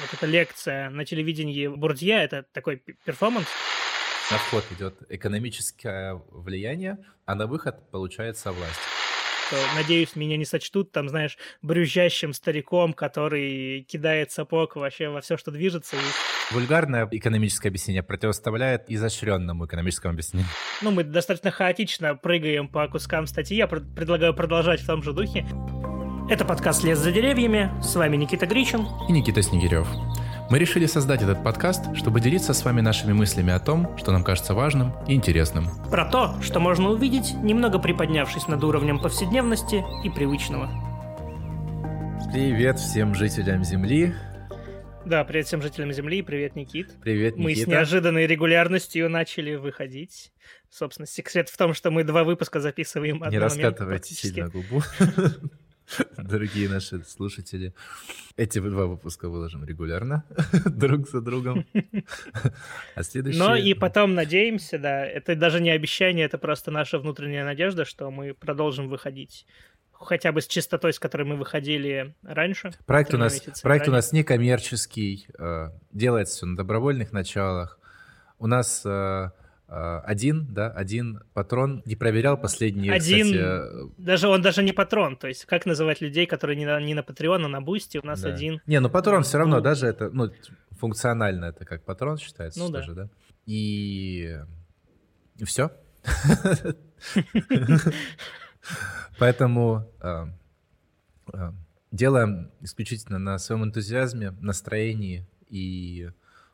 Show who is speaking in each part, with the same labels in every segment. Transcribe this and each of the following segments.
Speaker 1: вот эта лекция на телевидении Бурдье, это такой перформанс.
Speaker 2: На вход идет экономическое влияние, а на выход получается власть
Speaker 1: что, надеюсь, меня не сочтут, там, знаешь, брюзжащим стариком, который кидает сапог вообще во все, что движется. И...
Speaker 2: Вульгарное экономическое объяснение противоставляет изощренному экономическому объяснению.
Speaker 1: Ну, мы достаточно хаотично прыгаем по кускам статьи. Я пр- предлагаю продолжать в том же духе. Это подкаст «Лес за деревьями». С вами Никита Гричин.
Speaker 2: И Никита Снегирев. Мы решили создать этот подкаст, чтобы делиться с вами нашими мыслями о том, что нам кажется важным и интересным.
Speaker 1: Про то, что можно увидеть, немного приподнявшись над уровнем повседневности и привычного.
Speaker 2: Привет всем жителям Земли.
Speaker 1: Да, привет всем жителям Земли, привет, Никит.
Speaker 2: Привет,
Speaker 1: Никита. Мы с неожиданной регулярностью начали выходить. Собственно, секрет в том, что мы два выпуска записываем
Speaker 2: Не раскатывайте сильно губу. дорогие наши слушатели. Эти два выпуска выложим регулярно, друг за другом.
Speaker 1: А следующие... Но и потом надеемся, да, это даже не обещание, это просто наша внутренняя надежда, что мы продолжим выходить хотя бы с частотой, с которой мы выходили раньше.
Speaker 2: Проект у нас, проект у нас некоммерческий, э, делается все на добровольных началах. У нас Э, один, да, один патрон не проверял последние,
Speaker 1: один, кстати... Э, даже он даже не патрон, то есть как называть людей, которые не на, не на Patreon, а на Boosty, у нас да. один.
Speaker 2: Не, ну патрон все равно, ну, даже это, ну, функционально это как патрон считается, ну, да. же, да? И все. Поэтому э, делаем исключительно на своем энтузиазме, настроении и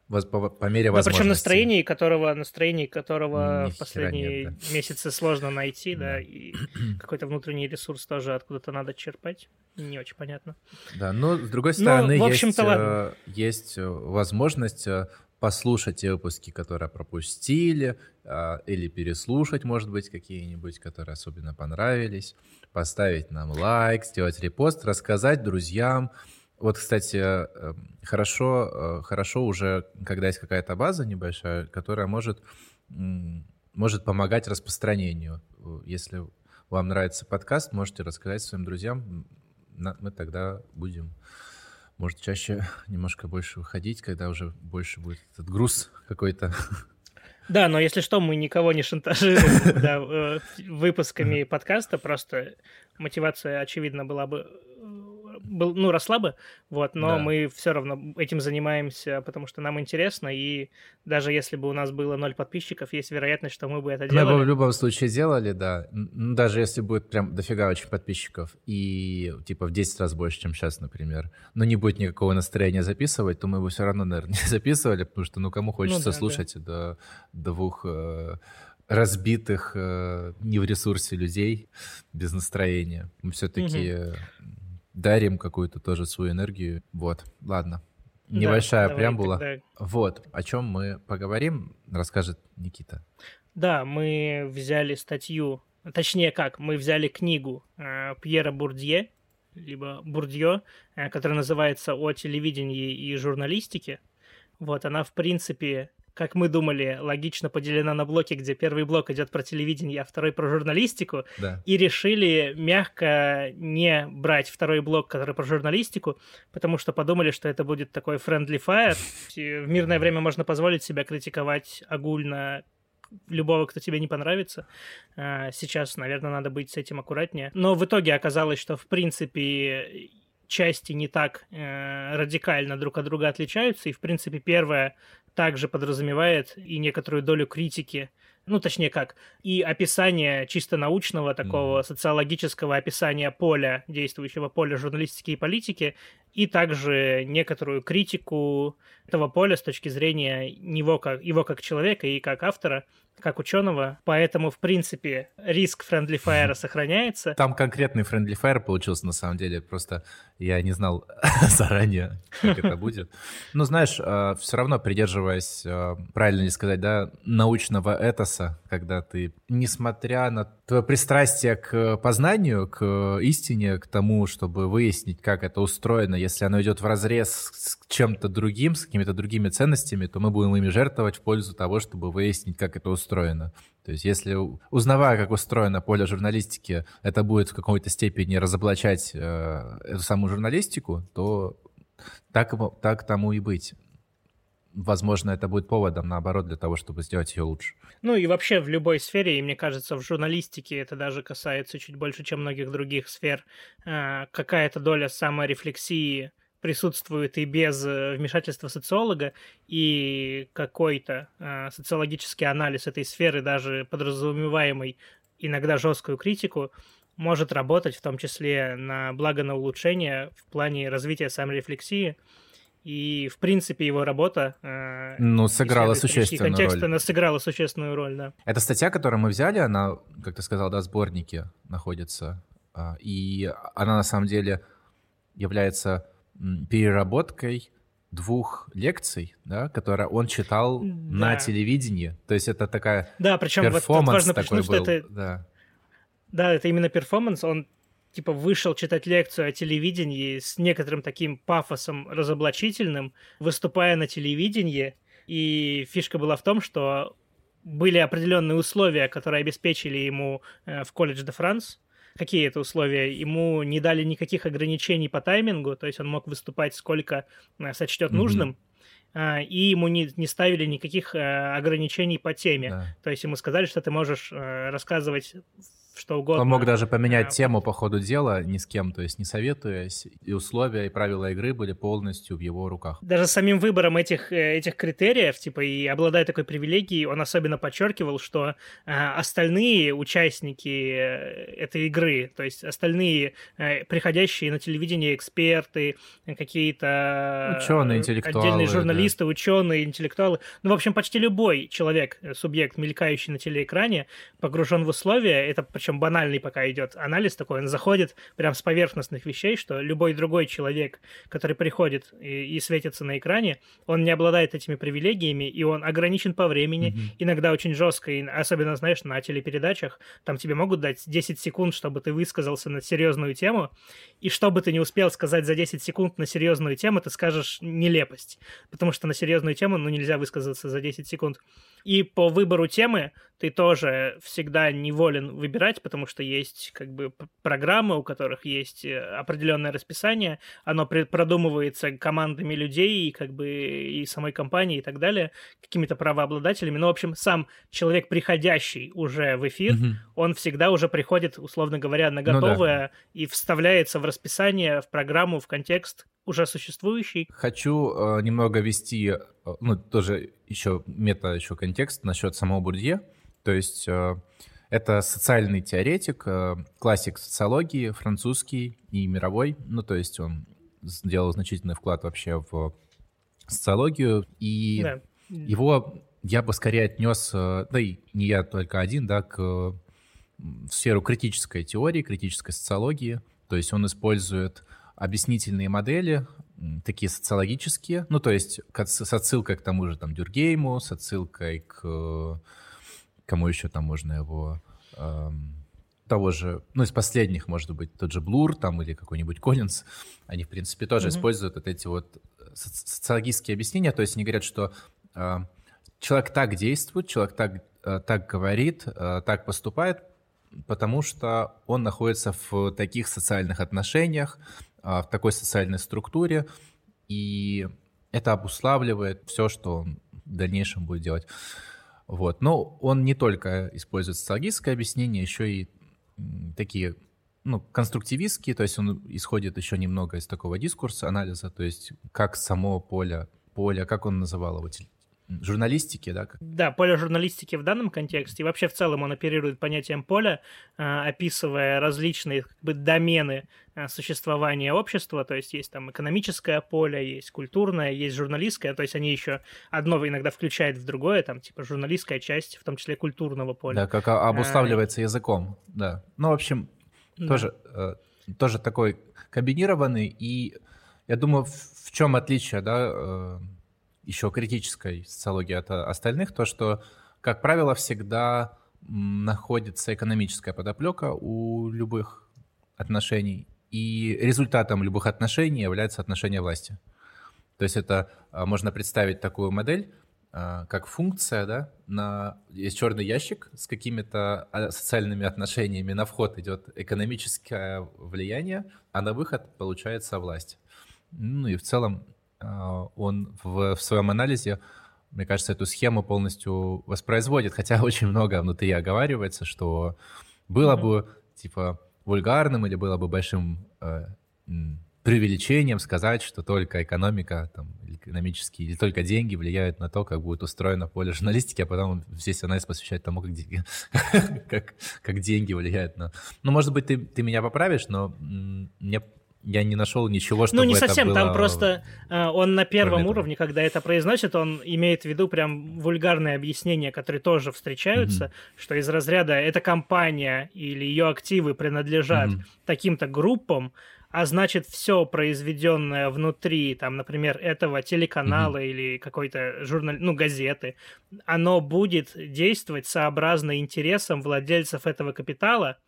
Speaker 2: по, по мере возможности.
Speaker 1: Да, причем настроение, которого, настроение которого в последние нет, да. месяцы сложно найти, да, и какой-то внутренний ресурс тоже откуда-то надо черпать. Не очень понятно.
Speaker 2: Да, но с другой стороны, но, есть, э, есть э, возможность э, послушать те выпуски, которые пропустили, или переслушать, может быть, какие-нибудь, которые особенно понравились, поставить нам лайк, сделать репост, рассказать друзьям, вот, кстати, э, хорошо, э, хорошо уже, когда есть какая-то база небольшая, которая может, может помогать распространению. Если вам нравится подкаст, можете рассказать своим друзьям. Мы тогда будем, может, чаще немножко больше выходить, когда уже больше будет этот груз какой-то.
Speaker 1: Да, но если что, мы никого не шантажируем да, э, выпусками подкаста, просто мотивация, очевидно, была бы был, ну, росла бы, вот, но да. мы все равно этим занимаемся, потому что нам интересно, и даже если бы у нас было ноль подписчиков, есть вероятность, что мы бы это делали.
Speaker 2: Мы бы в любом случае делали, да, ну, даже если будет прям дофига очень подписчиков, и типа в 10 раз больше, чем сейчас, например, но не будет никакого настроения записывать, то мы бы все равно, наверное, не записывали, потому что, ну, кому хочется ну, да, слушать да. до двух э, разбитых, э, не в ресурсе людей без настроения. Мы все-таки угу дарим какую-то тоже свою энергию. Вот, ладно. Небольшая да, преамбула. Тогда... Вот, о чем мы поговорим, расскажет Никита.
Speaker 1: Да, мы взяли статью, точнее как, мы взяли книгу э, Пьера Бурдье, либо Бурдье, э, которая называется «О телевидении и журналистике». Вот, она, в принципе, как мы думали, логично поделена на блоки, где первый блок идет про телевидение, а второй про журналистику, да. и решили мягко не брать второй блок, который про журналистику, потому что подумали, что это будет такой friendly fire. В мирное время можно позволить себя критиковать огульно любого, кто тебе не понравится. А, сейчас, наверное, надо быть с этим аккуратнее. Но в итоге оказалось, что, в принципе, части не так э, радикально друг от друга отличаются, и, в принципе, первая также подразумевает и некоторую долю критики, ну, точнее как, и описание чисто научного, такого mm. социологического описания поля, действующего поля журналистики и политики, и также некоторую критику этого поля с точки зрения него как, его как человека и как автора, как ученого. Поэтому, в принципе, риск Friendly Fire сохраняется.
Speaker 2: Там конкретный Friendly Fire получился, на самом деле. Просто я не знал заранее, как это будет. Но, знаешь, э, все равно придерживаясь, э, правильно ли сказать, да, научного этоса, когда ты, несмотря на твое пристрастие к познанию, к истине, к тому, чтобы выяснить, как это устроено, если оно идет в разрез с чем-то другим, с какими-то другими ценностями, то мы будем ими жертвовать в пользу того, чтобы выяснить, как это устроено. То есть если, узнавая, как устроено поле журналистики, это будет в какой-то степени разоблачать э, эту самую журналистику, то так, так тому и быть возможно, это будет поводом, наоборот, для того, чтобы сделать ее лучше.
Speaker 1: Ну и вообще в любой сфере, и мне кажется, в журналистике это даже касается чуть больше, чем многих других сфер, э, какая-то доля саморефлексии присутствует и без э, вмешательства социолога, и какой-то э, социологический анализ этой сферы, даже подразумеваемый иногда жесткую критику, может работать в том числе на благо на улучшение в плане развития саморефлексии, и, в принципе, его работа...
Speaker 2: Э, ну, сыграла существенную контекст, роль.
Speaker 1: Она сыграла существенную роль, да.
Speaker 2: Эта статья, которую мы взяли, она, как ты сказал, да, в сборнике находится. А, и она, на самом деле, является переработкой двух лекций, да, которые он читал да. на телевидении. То есть это такая
Speaker 1: Да, причем вот тут важно
Speaker 2: такой
Speaker 1: что это...
Speaker 2: Да.
Speaker 1: Да, это именно перформанс, он типа вышел читать лекцию о телевидении с некоторым таким пафосом разоблачительным, выступая на телевидении. И фишка была в том, что были определенные условия, которые обеспечили ему э, в колледж де Франс. Какие это условия? Ему не дали никаких ограничений по таймингу, то есть он мог выступать сколько э, сочтет mm-hmm. нужным а, и ему не, не ставили никаких ограничений по теме. Да. То есть ему сказали, что ты можешь рассказывать что угодно.
Speaker 2: Он мог даже поменять а, тему по ходу дела ни с кем, то есть не советуясь, и условия и правила игры были полностью в его руках.
Speaker 1: Даже самим выбором этих, э, этих критериев, типа, и обладая такой привилегией, он особенно подчеркивал, что а, остальные участники э, этой игры, то есть остальные приходящие на телевидение эксперты, какие-то
Speaker 2: ученые, интеллектуалы,
Speaker 1: отдельные журналисты, да. ученые, интеллектуалы, ну, в общем, почти любой человек, субъект, мелькающий на телеэкране, погружен в условия, это причем банальный пока идет анализ такой, он заходит прям с поверхностных вещей, что любой другой человек, который приходит и, и светится на экране, он не обладает этими привилегиями, и он ограничен по времени, mm-hmm. иногда очень жестко, и особенно, знаешь, на телепередачах, там тебе могут дать 10 секунд, чтобы ты высказался на серьезную тему, и что бы ты не успел сказать за 10 секунд на серьезную тему, ты скажешь нелепость, потому что на серьезную тему, ну, нельзя высказаться за 10 секунд. И по выбору темы ты тоже всегда неволен выбирать, потому что есть как бы программы, у которых есть э, определенное расписание, оно продумывается командами людей и как бы и самой компании и так далее, какими-то правообладателями. Ну, в общем, сам человек, приходящий уже в эфир, mm-hmm. он всегда уже приходит, условно говоря, на готовое ну, да. и вставляется в расписание, в программу, в контекст уже существующий.
Speaker 2: Хочу э, немного вести, э, ну, тоже еще мета, еще контекст насчет самого Бурдье. То есть э, это социальный теоретик, э, классик социологии, французский и мировой. Ну, то есть он сделал значительный вклад вообще в социологию. И да. его я бы скорее отнес, э, да и не я только один, да, к в сферу критической теории, критической социологии. То есть он использует объяснительные модели, такие социологические, ну, то есть с отсылкой к тому же там Дюргейму, с отсылкой к кому еще там можно его эм, того же, ну, из последних, может быть, тот же Блур там или какой-нибудь Коллинз, они, в принципе, тоже mm-hmm. используют вот эти вот социологические объяснения, то есть они говорят, что э, человек так действует, человек так, э, так говорит, э, так поступает, потому что он находится в таких социальных отношениях, а, в такой социальной структуре, и это обуславливает все, что он в дальнейшем будет делать. Вот. Но он не только использует социологическое объяснение, еще и такие ну, конструктивистские, то есть он исходит еще немного из такого дискурса, анализа, то есть как само поле, поле, как он называл его, журналистики, да?
Speaker 1: Да, поле журналистики в данном контексте. И вообще в целом он оперирует понятием поля, а, описывая различные как бы, домены а, существования общества. То есть есть там экономическое поле, есть культурное, есть журналистское. То есть они еще одно иногда включают в другое, там типа журналистская часть, в том числе культурного поля.
Speaker 2: Да, как обуславливается а, языком, да. Ну, в общем, да. тоже, э, тоже такой комбинированный. И я думаю, в чем отличие, да, э, еще критической социологии от остальных, то, что, как правило, всегда находится экономическая подоплека у любых отношений, и результатом любых отношений является отношение власти. То есть это а, можно представить такую модель, а, как функция, да, на, есть черный ящик с какими-то а, социальными отношениями, на вход идет экономическое влияние, а на выход получается власть. Ну и в целом он в, в своем анализе, мне кажется, эту схему полностью воспроизводит, хотя очень много внутри оговаривается, что было mm-hmm. бы типа вульгарным или было бы большим э, преувеличением сказать, что только экономика, там, экономические, или только деньги влияют на то, как будет устроено поле журналистики, а потом весь анализ посвящает тому, как, деньги, как, как деньги влияют на... Ну, может быть, ты, ты меня поправишь, но мне я не нашел ничего, чтобы
Speaker 1: Ну, не совсем, было... там просто э, он на первом уровне, когда это произносит, он имеет в виду прям вульгарные объяснения, которые тоже встречаются, mm-hmm. что из разряда эта компания или ее активы принадлежат mm-hmm. таким-то группам, а значит, все произведенное внутри, там, например, этого телеканала mm-hmm. или какой-то журнал, ну, газеты, оно будет действовать сообразно интересам владельцев этого капитала,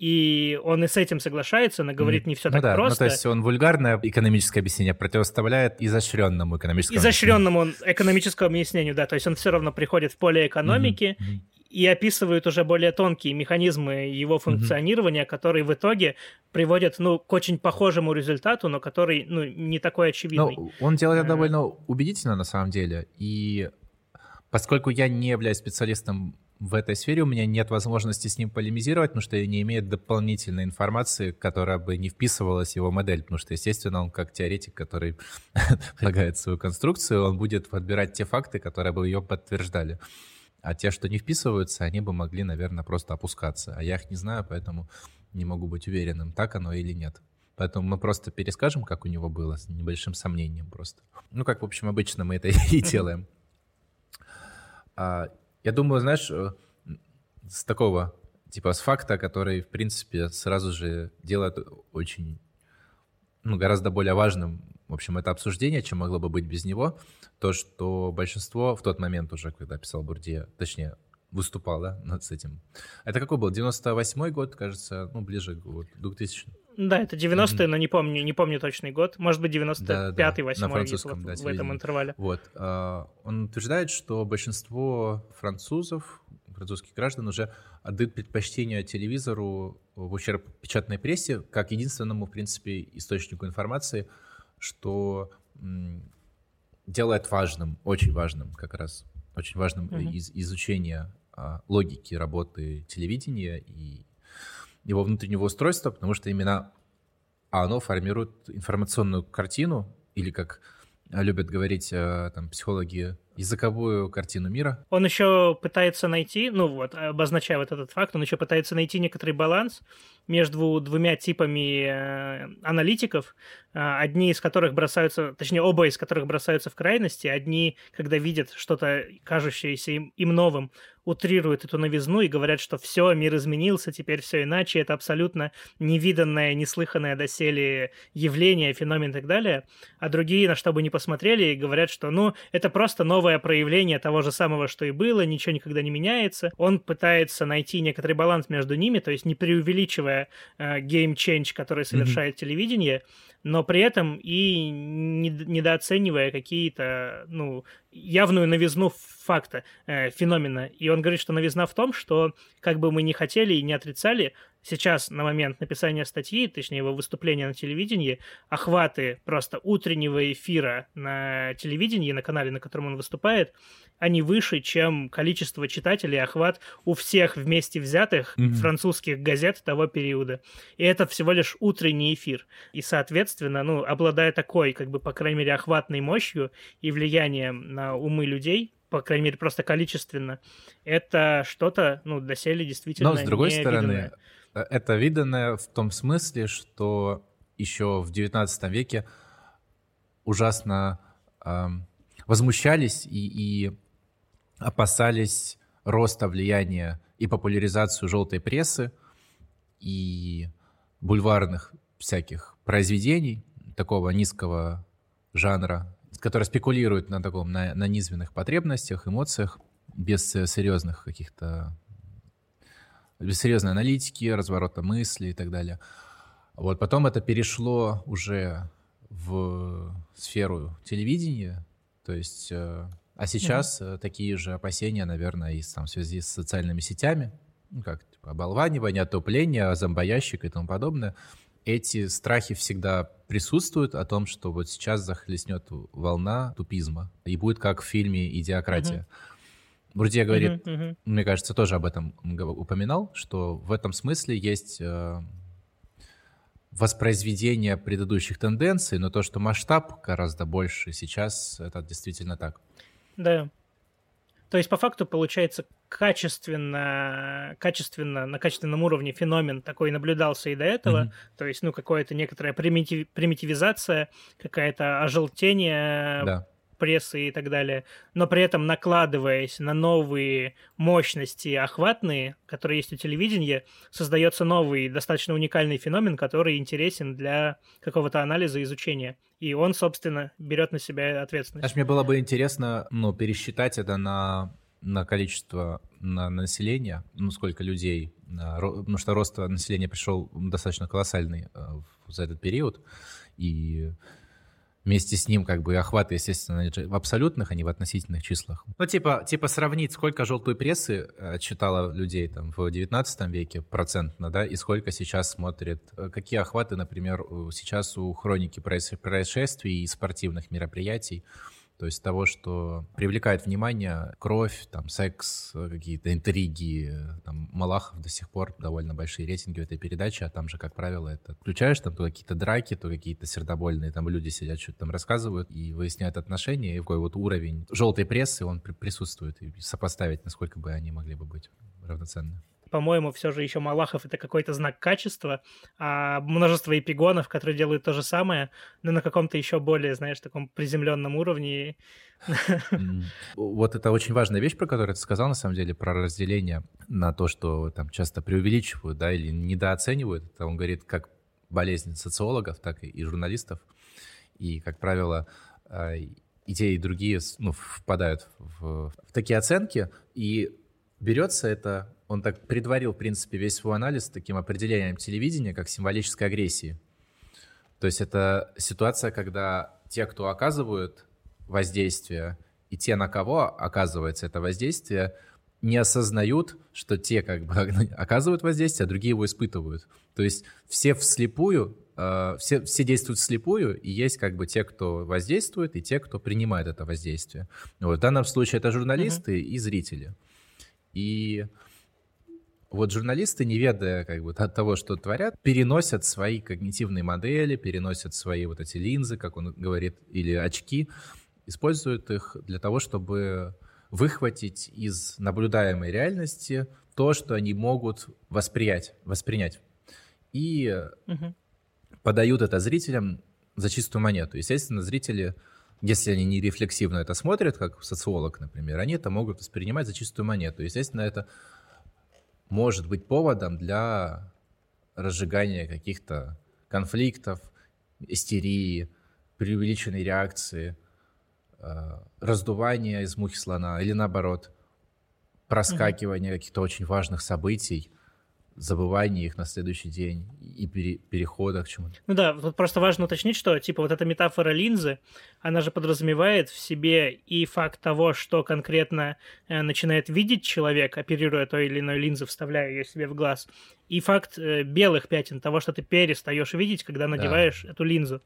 Speaker 1: и он и с этим соглашается, но говорит не все ну так да, просто.
Speaker 2: Ну, то есть он вульгарное экономическое объяснение противоставляет изощренному экономическому
Speaker 1: Изощренному экономическому объяснению, да, то есть он все равно приходит в поле экономики, mm-hmm и описывают уже более тонкие механизмы его функционирования, mm-hmm. которые в итоге приводят, ну, к очень похожему результату, но который, ну, не такой очевидный.
Speaker 2: Но он делает это довольно убедительно, на самом деле, и поскольку я не являюсь специалистом в этой сфере, у меня нет возможности с ним полемизировать, потому что я не имею дополнительной информации, которая бы не вписывалась в его модель, потому что, естественно, он как теоретик, который предлагает свою конструкцию, он будет подбирать те факты, которые бы ее подтверждали. А те, что не вписываются, они бы могли, наверное, просто опускаться. А я их не знаю, поэтому не могу быть уверенным, так оно или нет. Поэтому мы просто перескажем, как у него было, с небольшим сомнением просто. Ну, как, в общем, обычно мы это и делаем. Я думаю, знаешь, э, с такого, типа, с факта, который, в принципе, сразу же делает очень, ну, гораздо более важным в общем, это обсуждение, чем могло бы быть без него, то, что большинство в тот момент уже, когда писал Бурдия, точнее, выступал, да, над этим. Это какой был? 98-й год, кажется, ну, ближе к 2000
Speaker 1: Да, это 90-е, mm-hmm. но не помню, не помню точный год. Может быть, 95-й, да, да, 8 на французском, вот, да, в этом интервале.
Speaker 2: Вот. А, он утверждает, что большинство французов, французских граждан уже отдают предпочтение телевизору в ущерб печатной прессе как единственному, в принципе, источнику информации – что делает важным, очень важным как раз, очень важным mm-hmm. из, изучение а, логики работы телевидения и его внутреннего устройства, потому что именно оно формирует информационную картину, или как любят говорить а, там, психологи языковую картину мира.
Speaker 1: Он еще пытается найти, ну вот, обозначая вот этот факт, он еще пытается найти некоторый баланс между двумя типами э, аналитиков, э, одни из которых бросаются, точнее, оба из которых бросаются в крайности, одни, когда видят что-то кажущееся им, им новым, утрируют эту новизну и говорят, что все, мир изменился, теперь все иначе, это абсолютно невиданное, неслыханное доселе явление, феномен и так далее. А другие, на что бы не посмотрели, говорят, что, ну, это просто новое проявление того же самого, что и было, ничего никогда не меняется. Он пытается найти некоторый баланс между ними, то есть не преувеличивая э, game change, который совершает mm-hmm. телевидение, но при этом и недооценивая какие-то, ну, явную новизну факта, э, феномена. И он говорит, что новизна в том, что как бы мы ни хотели и не отрицали, сейчас на момент написания статьи, точнее его выступления на телевидении, охваты просто утреннего эфира на телевидении, на канале, на котором он выступает, они выше, чем количество читателей, охват у всех вместе взятых mm-hmm. французских газет того периода. И это всего лишь утренний эфир. И, соответственно, ну, обладая такой, как бы, по крайней мере, охватной мощью и влиянием на умы людей, по крайней мере, просто количественно, это что-то, ну, доселе действительно
Speaker 2: Но, с другой стороны, это виданное в том смысле, что еще в XIX веке ужасно э, возмущались и, и опасались роста влияния и популяризацию желтой прессы и бульварных всяких произведений такого низкого жанра, которые спекулируют на таком на, на низменных потребностях, эмоциях без серьезных каких-то без серьезной аналитики, разворота мысли и так далее. Вот потом это перешло уже в сферу телевидения, то есть, э, а сейчас mm-hmm. такие же опасения, наверное, и там, в связи с социальными сетями, ну как, типа, оболванивание, отопление, зомбоящик и тому подобное. эти страхи всегда присутствуют о том, что вот сейчас захлестнет волна тупизма, и будет как в фильме «Идиократия». Uh-huh. Бурдье говорит, uh-huh, uh-huh. мне кажется, тоже об этом упоминал, что в этом смысле есть э, воспроизведение предыдущих тенденций, но то, что масштаб гораздо больше сейчас, это действительно так.
Speaker 1: Да. То есть, по факту, получается, качественно, качественно, на качественном уровне феномен такой наблюдался и до этого. Mm-hmm. То есть, ну, какое-то некоторая примитив, примитивизация, какая-то ожелтение да прессы и так далее, но при этом накладываясь на новые мощности охватные, которые есть у телевидения, создается новый, достаточно уникальный феномен, который интересен для какого-то анализа, изучения. И он, собственно, берет на себя ответственность.
Speaker 2: Знаешь, мне было бы интересно ну, пересчитать это на на количество на населения, ну, сколько людей, потому что рост населения пришел достаточно колоссальный э, за этот период, и вместе с ним как бы охваты, естественно, в абсолютных, а не в относительных числах. Ну, типа, типа сравнить, сколько желтой прессы э, читало людей там в 19 веке процентно, да, и сколько сейчас смотрит, э, какие охваты, например, сейчас у хроники происшествий и спортивных мероприятий, то есть того, что привлекает внимание кровь, там, секс, какие-то интриги. Там, Малахов до сих пор довольно большие рейтинги в этой передаче, а там же, как правило, это включаешь там то какие-то драки, то какие-то сердобольные, там люди сидят, что-то там рассказывают и выясняют отношения, и какой вот уровень желтой прессы, он присутствует, и сопоставить, насколько бы они могли бы быть равноценны
Speaker 1: по-моему, все же еще Малахов это какой-то знак качества, а множество эпигонов, которые делают то же самое, но на каком-то еще более, знаешь, таком приземленном уровне.
Speaker 2: Вот это очень важная вещь, про которую ты сказал, на самом деле, про разделение на то, что там часто преувеличивают, да, или недооценивают. Это он говорит как болезнь социологов, так и журналистов. И, как правило, и те, и другие ну, впадают в, в такие оценки, и берется это он так предварил, в принципе, весь свой анализ таким определением телевидения, как символической агрессии. То есть это ситуация, когда те, кто оказывают воздействие, и те, на кого оказывается это воздействие, не осознают, что те как бы оказывают воздействие, а другие его испытывают. То есть все вслепую, э, все, все действуют вслепую, и есть как бы те, кто воздействует, и те, кто принимает это воздействие. Вот, в данном случае это журналисты mm-hmm. и зрители. И вот журналисты, не ведая как бы от того, что творят, переносят свои когнитивные модели, переносят свои вот эти линзы, как он говорит, или очки, используют их для того, чтобы выхватить из наблюдаемой реальности то, что они могут восприять, воспринять. И угу. подают это зрителям за чистую монету. Естественно, зрители, если они не рефлексивно это смотрят, как социолог, например, они это могут воспринимать за чистую монету. Естественно, это может быть поводом для разжигания каких-то конфликтов, истерии, преувеличенной реакции, э, раздувания из мухи слона или наоборот, проскакивания mm-hmm. каких-то очень важных событий, забывания их на следующий день и пере, перехода к чему-то.
Speaker 1: Ну да, тут просто важно уточнить, что типа вот эта метафора линзы, она же подразумевает в себе и факт того, что конкретно э, начинает видеть человек, оперируя той или иной линзой, вставляя ее себе в глаз, и факт э, белых пятен, того, что ты перестаешь видеть, когда надеваешь да. эту линзу.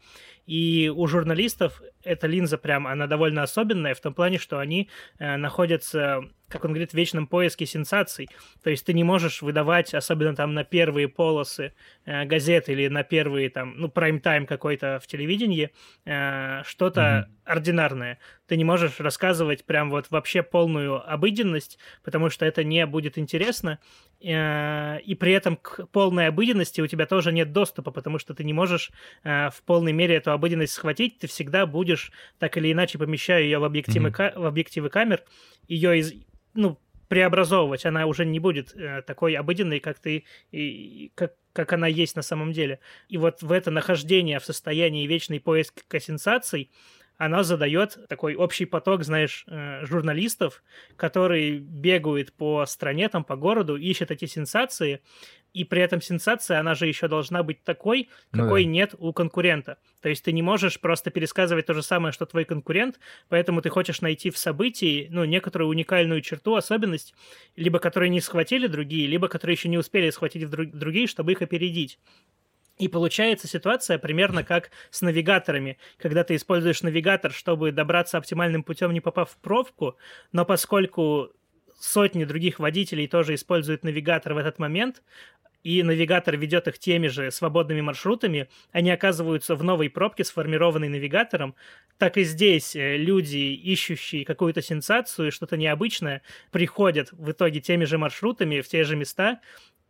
Speaker 1: И у журналистов эта линза прям, она довольно особенная в том плане, что они э, находятся как он говорит, в вечном поиске сенсаций. То есть ты не можешь выдавать, особенно там на первые полосы э, газет или на первые там, ну, прайм-тайм какой-то в телевидении, э, что-то mm-hmm. ординарное. Ты не можешь рассказывать прям вот вообще полную обыденность, потому что это не будет интересно. Э, и при этом к полной обыденности у тебя тоже нет доступа, потому что ты не можешь э, в полной мере эту обыденность схватить. Ты всегда будешь так или иначе помещая ее в объективы, mm-hmm. в объективы камер, ее из ну, преобразовывать, она уже не будет э, такой обыденной, как ты, и, как, как она есть на самом деле. И вот в это нахождение в состоянии вечной поиска сенсаций, она задает такой общий поток, знаешь, э, журналистов, которые бегают по стране, там, по городу, ищут эти сенсации, и при этом сенсация, она же еще должна быть такой, какой ну, да. нет у конкурента. То есть ты не можешь просто пересказывать то же самое, что твой конкурент, поэтому ты хочешь найти в событии, ну, некоторую уникальную черту, особенность, либо которые не схватили другие, либо которые еще не успели схватить в друг- другие, чтобы их опередить. И получается ситуация примерно как с навигаторами, когда ты используешь навигатор, чтобы добраться оптимальным путем, не попав в пробку, но поскольку сотни других водителей тоже используют навигатор в этот момент, и навигатор ведет их теми же свободными маршрутами, они оказываются в новой пробке, сформированной навигатором, так и здесь э, люди, ищущие какую-то сенсацию, что-то необычное, приходят в итоге теми же маршрутами в те же места,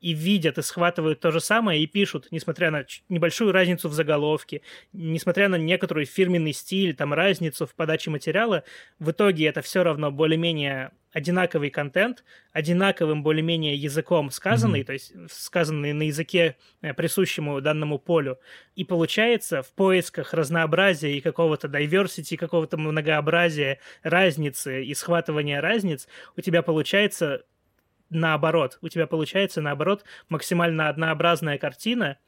Speaker 1: и видят, и схватывают то же самое, и пишут, несмотря на небольшую разницу в заголовке, несмотря на некоторый фирменный стиль, там, разницу в подаче материала, в итоге это все равно более-менее одинаковый контент, одинаковым более-менее языком сказанный, mm-hmm. то есть сказанный на языке, э, присущему данному полю. И получается, в поисках разнообразия и какого-то diversity, какого-то многообразия, разницы и схватывания разниц, у тебя получается наоборот. У тебя получается, наоборот, максимально однообразная картина,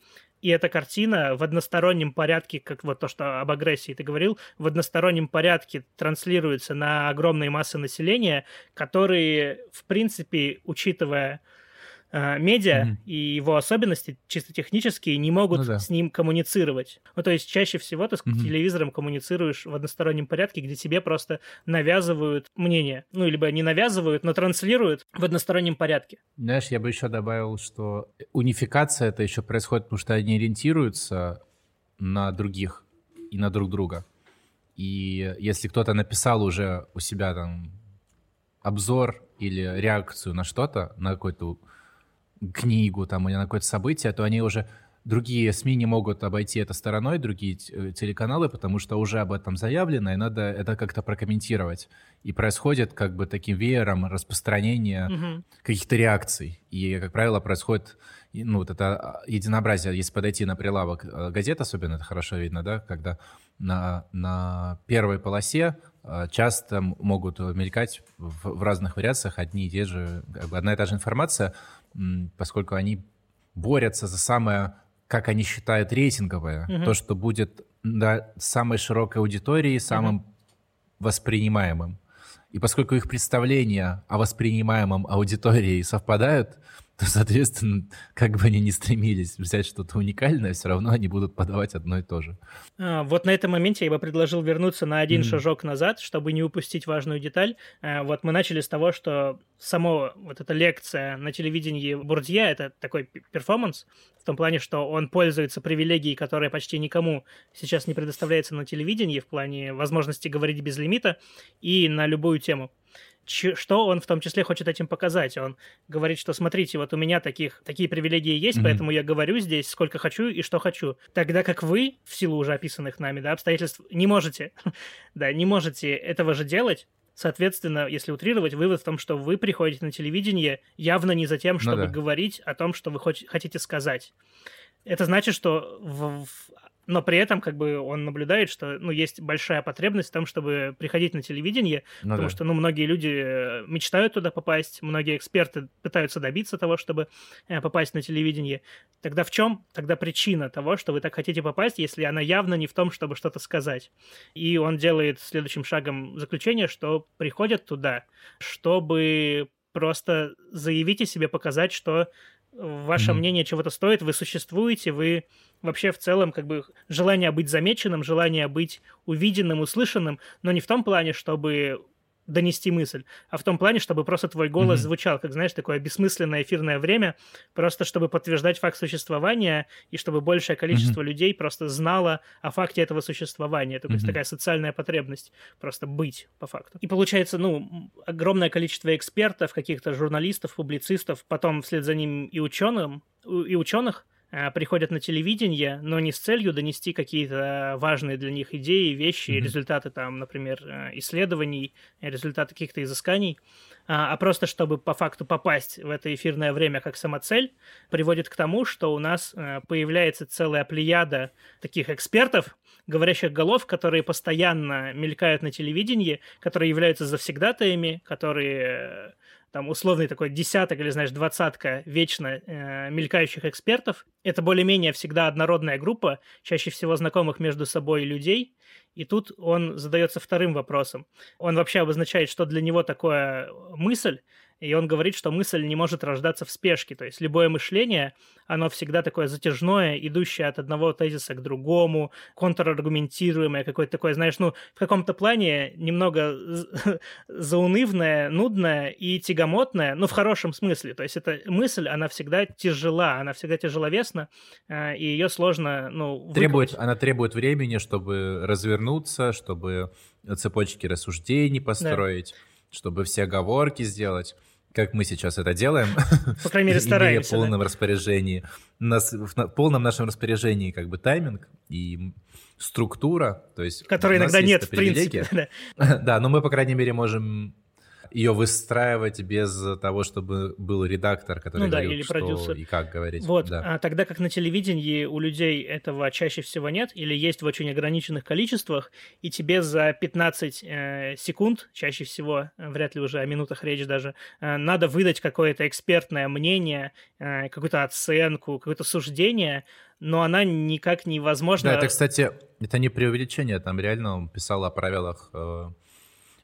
Speaker 1: и эта картина в одностороннем порядке, как вот то, что об агрессии ты говорил, в одностороннем порядке транслируется на огромные массы населения, которые, в принципе, учитывая медиа mm-hmm. и его особенности чисто технические не могут ну, да. с ним коммуницировать. Ну, то есть чаще всего ты с mm-hmm. телевизором коммуницируешь в одностороннем порядке, где тебе просто навязывают мнение. Ну, либо не навязывают, но транслируют в одностороннем порядке.
Speaker 2: Знаешь, я бы еще добавил, что унификация это еще происходит, потому что они ориентируются на других и на друг друга. И если кто-то написал уже у себя там обзор или реакцию на что-то, на какой-то книгу там или на какое-то событие, то они уже другие СМИ не могут обойти это стороной, другие э, телеканалы, потому что уже об этом заявлено, и надо это как-то прокомментировать. И происходит как бы таким веером распространение угу. каких-то реакций. И, как правило, происходит ну, вот это а, единообразие. Если подойти на прилавок э, газет, особенно это хорошо видно, да, когда на, на первой полосе э, часто могут мелькать в, в разных вариациях одни и те же, как бы одна и та же информация, поскольку они борются за самое, как они считают, рейтинговое, угу. то, что будет да, самой широкой аудитории, самым угу. воспринимаемым. И поскольку их представления о воспринимаемом аудитории совпадают, то, соответственно, как бы они ни стремились взять что-то уникальное, все равно они будут подавать одно и то же.
Speaker 1: А, вот на этом моменте я бы предложил вернуться на один mm-hmm. шажок назад, чтобы не упустить важную деталь. А, вот мы начали с того, что само вот эта лекция на телевидении Бурдье — это такой перформанс, в том плане, что он пользуется привилегией, которая почти никому сейчас не предоставляется на телевидении, в плане возможности говорить без лимита и на любую тему что он в том числе хочет этим показать. Он говорит, что смотрите, вот у меня таких, такие привилегии есть, mm-hmm. поэтому я говорю здесь сколько хочу и что хочу. Тогда как вы, в силу уже описанных нами да, обстоятельств, не можете, да, не можете этого же делать, Соответственно, если утрировать, вывод в том, что вы приходите на телевидение явно не за тем, ну чтобы ну, да. говорить о том, что вы хотите сказать. Это значит, что в, в но при этом как бы он наблюдает, что ну, есть большая потребность в том, чтобы приходить на телевидение, ну, потому да. что ну, многие люди э, мечтают туда попасть, многие эксперты пытаются добиться того, чтобы э, попасть на телевидение. Тогда в чем тогда причина того, что вы так хотите попасть, если она явно не в том, чтобы что-то сказать? И он делает следующим шагом заключение, что приходят туда, чтобы просто заявить о себе, показать, что ваше mm-hmm. мнение чего-то стоит, вы существуете, вы вообще в целом как бы желание быть замеченным, желание быть увиденным, услышанным, но не в том плане, чтобы донести мысль, а в том плане, чтобы просто твой голос mm-hmm. звучал, как, знаешь, такое бессмысленное эфирное время, просто чтобы подтверждать факт существования и чтобы большее количество mm-hmm. людей просто знало о факте этого существования. То есть mm-hmm. такая социальная потребность просто быть по факту. И получается, ну, огромное количество экспертов, каких-то журналистов, публицистов, потом вслед за ним и ученым, и ученых, приходят на телевидение, но не с целью донести какие-то важные для них идеи, вещи, mm-hmm. результаты там, например, э, исследований, результаты каких-то изысканий, а, а просто чтобы по факту попасть в это эфирное время как самоцель, приводит к тому, что у нас э, появляется целая плеяда таких экспертов, говорящих голов, которые постоянно мелькают на телевидении, которые являются завсегдатаями, которые там условный такой десяток или, знаешь, двадцатка вечно э, мелькающих экспертов. Это более-менее всегда однородная группа, чаще всего знакомых между собой людей. И тут он задается вторым вопросом. Он вообще обозначает, что для него такое мысль, И он говорит, что мысль не может рождаться в спешке. То есть любое мышление, оно всегда такое затяжное, идущее от одного тезиса к другому, контраргументируемое, какое-то такое, знаешь, ну, в каком-то плане немного заунывное, нудное и тягомотное, ну, в хорошем смысле. То есть эта мысль, она всегда тяжела, она всегда тяжеловесна, э, и ее сложно, ну,
Speaker 2: требует, Она требует времени, чтобы развернуться, чтобы цепочки рассуждений построить. Чтобы все оговорки сделать как мы сейчас это делаем.
Speaker 1: По крайней мере, стараемся.
Speaker 2: в полном да? распоряжении. У нас в полном нашем распоряжении как бы тайминг и структура, то есть...
Speaker 1: Которой иногда нет, в принципе.
Speaker 2: Да, но мы, по крайней мере, можем ее выстраивать без того, чтобы был редактор, который ну, да, говорил, или что продюсер. и как говорить.
Speaker 1: Вот,
Speaker 2: да.
Speaker 1: а тогда как на телевидении у людей этого чаще всего нет, или есть в очень ограниченных количествах, и тебе за 15 э, секунд, чаще всего, э, вряд ли уже о минутах речь даже, э, надо выдать какое-то экспертное мнение, э, какую-то оценку, какое-то суждение, но она никак невозможна.
Speaker 2: Да, это, кстати, это не преувеличение, там реально он писал о правилах э,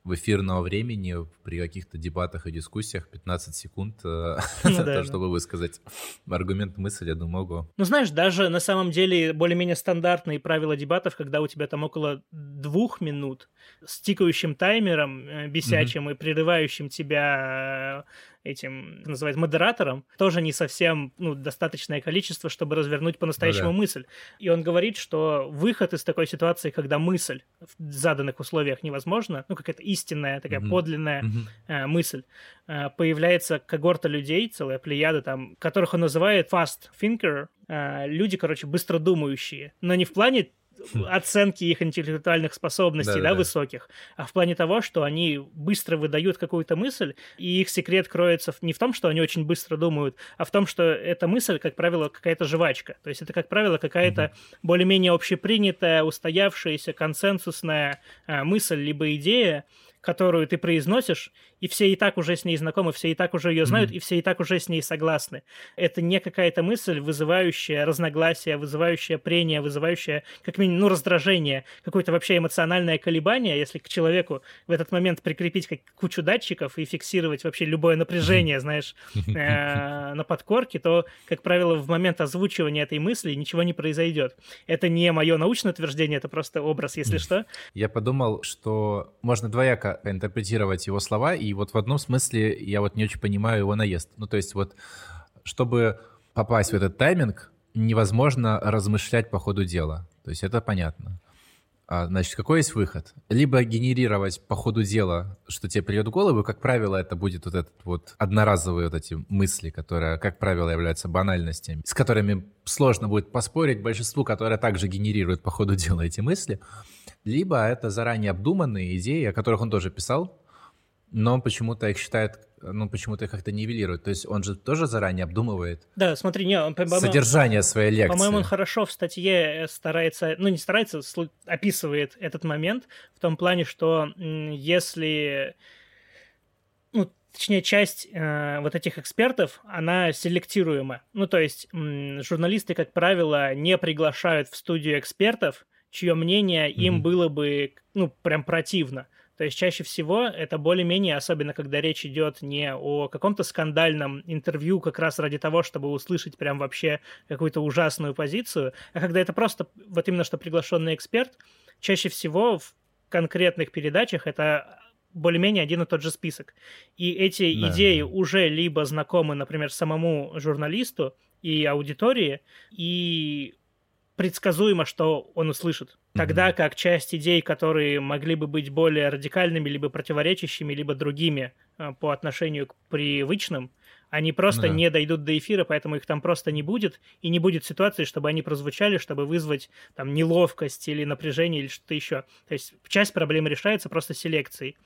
Speaker 2: в эфирного времени при каких-то дебатах и дискуссиях 15 секунд э, ну, то, да, чтобы высказать аргумент, мысль, я думаю, ого.
Speaker 1: Ну, знаешь, даже на самом деле более-менее стандартные правила дебатов, когда у тебя там около двух минут с тикающим таймером э, бесячим и прерывающим тебя э, этим, называть модератором, тоже не совсем ну, достаточное количество, чтобы развернуть по-настоящему ну, да. мысль. И он говорит, что выход из такой ситуации, когда мысль в заданных условиях невозможна, ну, какая-то истинная, такая mm-hmm. подлинная mm-hmm. Мысль, э, появляется когорта людей, целая плеяда там, которых он называет fast thinker, э, люди, короче, быстро думающие, но не в плане оценки их интеллектуальных способностей, да, да, да, высоких, а в плане того, что они быстро выдают какую-то мысль, и их секрет кроется не в том, что они очень быстро думают, а в том, что эта мысль, как правило, какая-то жвачка. То есть это, как правило, какая-то угу. более-менее общепринятая, устоявшаяся, консенсусная э, мысль либо идея, которую ты произносишь, и все и так уже с ней знакомы, все и так уже ее знают, mm-hmm. и все и так уже с ней согласны. Это не какая-то мысль, вызывающая разногласия, вызывающая прения, вызывающая, как минимум, ну, раздражение, какое-то вообще эмоциональное колебание, если к человеку в этот момент прикрепить как кучу датчиков и фиксировать вообще любое напряжение, знаешь, э, на подкорке, то, как правило, в момент озвучивания этой мысли ничего не произойдет. Это не мое научное утверждение, это просто образ, если что.
Speaker 2: Я подумал, что можно двояко интерпретировать его слова, и вот в одном смысле я вот не очень понимаю его наезд. Ну, то есть вот, чтобы попасть в этот тайминг, невозможно размышлять по ходу дела. То есть это понятно. А, значит, какой есть выход? Либо генерировать по ходу дела, что тебе придет в голову, как правило, это будет вот этот вот одноразовые вот эти мысли, которые, как правило, являются банальностями, с которыми сложно будет поспорить большинству, которые также генерируют по ходу дела эти мысли. Либо это заранее обдуманные идеи, о которых он тоже писал, но почему-то их считает, ну, почему-то их как-то нивелирует. То есть он же тоже заранее обдумывает
Speaker 1: да, смотри, не, он,
Speaker 2: содержание своей лекции.
Speaker 1: По-моему, он хорошо в статье старается, ну, не старается, описывает этот момент в том плане, что если ну, точнее, часть э, вот этих экспертов, она селектируема. Ну, то есть м, журналисты, как правило, не приглашают в студию экспертов, чье мнение mm-hmm. им было бы, ну, прям противно. То есть чаще всего это более-менее, особенно когда речь идет не о каком-то скандальном интервью как раз ради того, чтобы услышать прям вообще какую-то ужасную позицию, а когда это просто вот именно что приглашенный эксперт, чаще всего в конкретных передачах это более-менее один и тот же список. И эти да, идеи уже либо знакомы, например, самому журналисту и аудитории, и предсказуемо, что он услышит. Тогда mm-hmm. как часть идей, которые могли бы быть более радикальными, либо противоречащими, либо другими э, по отношению к привычным, они просто да. не дойдут до эфира, поэтому их там просто не будет, и не будет ситуации, чтобы они прозвучали, чтобы вызвать там неловкость или напряжение или что-то еще. То есть часть проблем решается просто селекцией.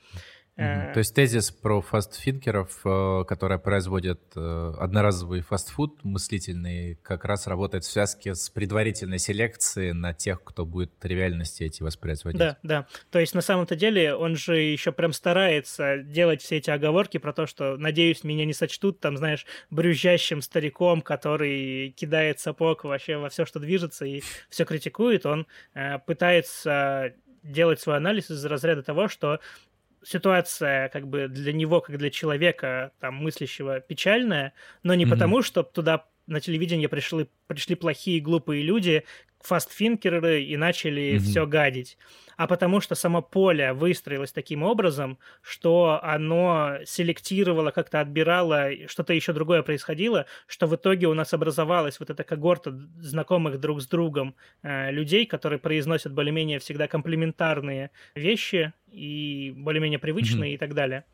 Speaker 2: Mm-hmm. То есть тезис про фастфинкеров, э, которые производят э, одноразовый фастфуд мыслительный, как раз работает в связке с предварительной селекцией на тех, кто будет тривиальности эти воспроизводить.
Speaker 1: Да, да. То есть на самом-то деле он же еще прям старается делать все эти оговорки про то, что, надеюсь, меня не сочтут, там, знаешь, брюзжащим стариком, который кидает сапог вообще во все, что движется и все критикует. Он э, пытается делать свой анализ из разряда того, что ситуация как бы для него, как для человека, там, мыслящего, печальная, но не mm-hmm. потому, что туда на телевидение пришли, пришли плохие, глупые люди, фастфинкеры и начали mm-hmm. все гадить, а потому что само поле выстроилось таким образом, что оно селектировало, как-то отбирало, что-то еще другое происходило, что в итоге у нас образовалась вот эта когорта знакомых друг с другом э, людей, которые произносят более-менее всегда комплементарные вещи и более-менее привычные mm-hmm. и так далее.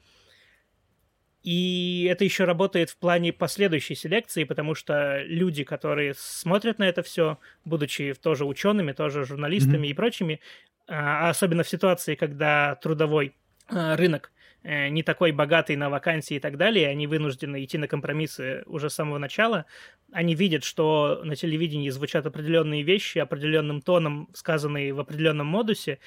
Speaker 1: И это еще работает в плане последующей селекции, потому что люди, которые смотрят на это все, будучи тоже учеными, тоже журналистами mm-hmm. и прочими, а особенно в ситуации, когда трудовой а, рынок э, не такой богатый на вакансии и так далее, они вынуждены идти на компромиссы уже с самого начала, они видят, что на телевидении звучат определенные вещи, определенным тоном, сказанные в определенном модусе,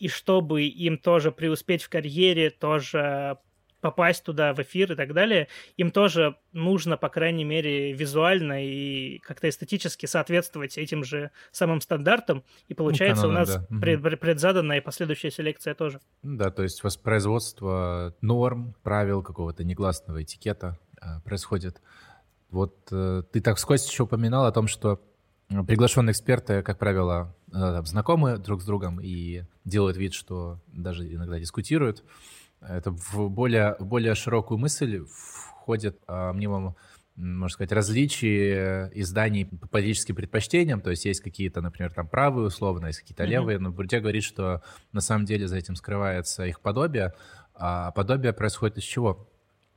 Speaker 1: и чтобы им тоже преуспеть в карьере, тоже попасть туда в эфир и так далее, им тоже нужно, по крайней мере, визуально и как-то эстетически соответствовать этим же самым стандартам, и получается ну, канонам, у нас да. пред, предзаданная и последующая селекция тоже.
Speaker 2: Да, то есть воспроизводство норм, правил какого-то негласного этикета а, происходит. Вот э, ты так вскользь еще упоминал о том, что приглашенные эксперты, как правило, э, знакомы друг с другом и делают вид, что даже иногда дискутируют. Это в более, в более широкую мысль входит, а, мне вам, можно сказать, различия изданий по политическим предпочтениям, то есть есть какие-то, например, там правые условно, есть какие-то mm-hmm. левые, но Бурдя говорит, что на самом деле за этим скрывается их подобие, а подобие происходит из чего?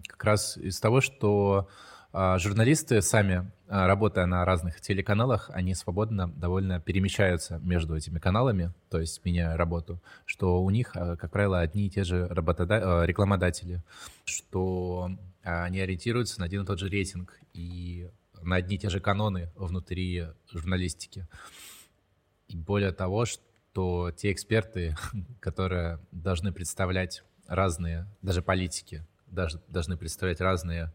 Speaker 2: Как раз из того, что а, журналисты сами, работая на разных телеканалах, они свободно довольно перемещаются между этими каналами, то есть меняя работу, что у них, а, как правило, одни и те же работода... рекламодатели, что они ориентируются на один и тот же рейтинг и на одни и те же каноны внутри журналистики. И более того, что те эксперты, которые должны представлять разные, даже политики, даже, должны представлять разные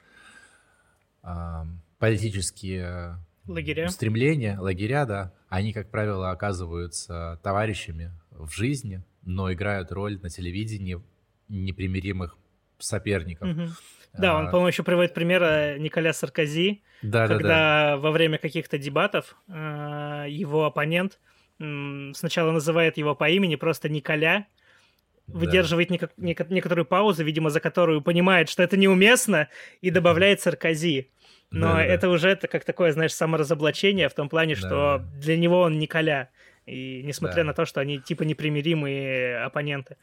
Speaker 2: политические
Speaker 1: лагеря.
Speaker 2: устремления, лагеря, да, они, как правило, оказываются товарищами в жизни, но играют роль на телевидении непримиримых соперников.
Speaker 1: Угу. Да, он, а, по-моему, еще приводит пример э, Николя Саркози, да, когда да, да. во время каких-то дебатов э, его оппонент сначала называет его по имени просто Николя, выдерживает да. нек- некоторую паузу, видимо, за которую понимает, что это неуместно, и добавляет Саркози. Но да, это да. уже это как такое, знаешь, саморазоблачение в том плане, да. что для него он Николя. И несмотря да. на то, что они типа непримиримые оппоненты.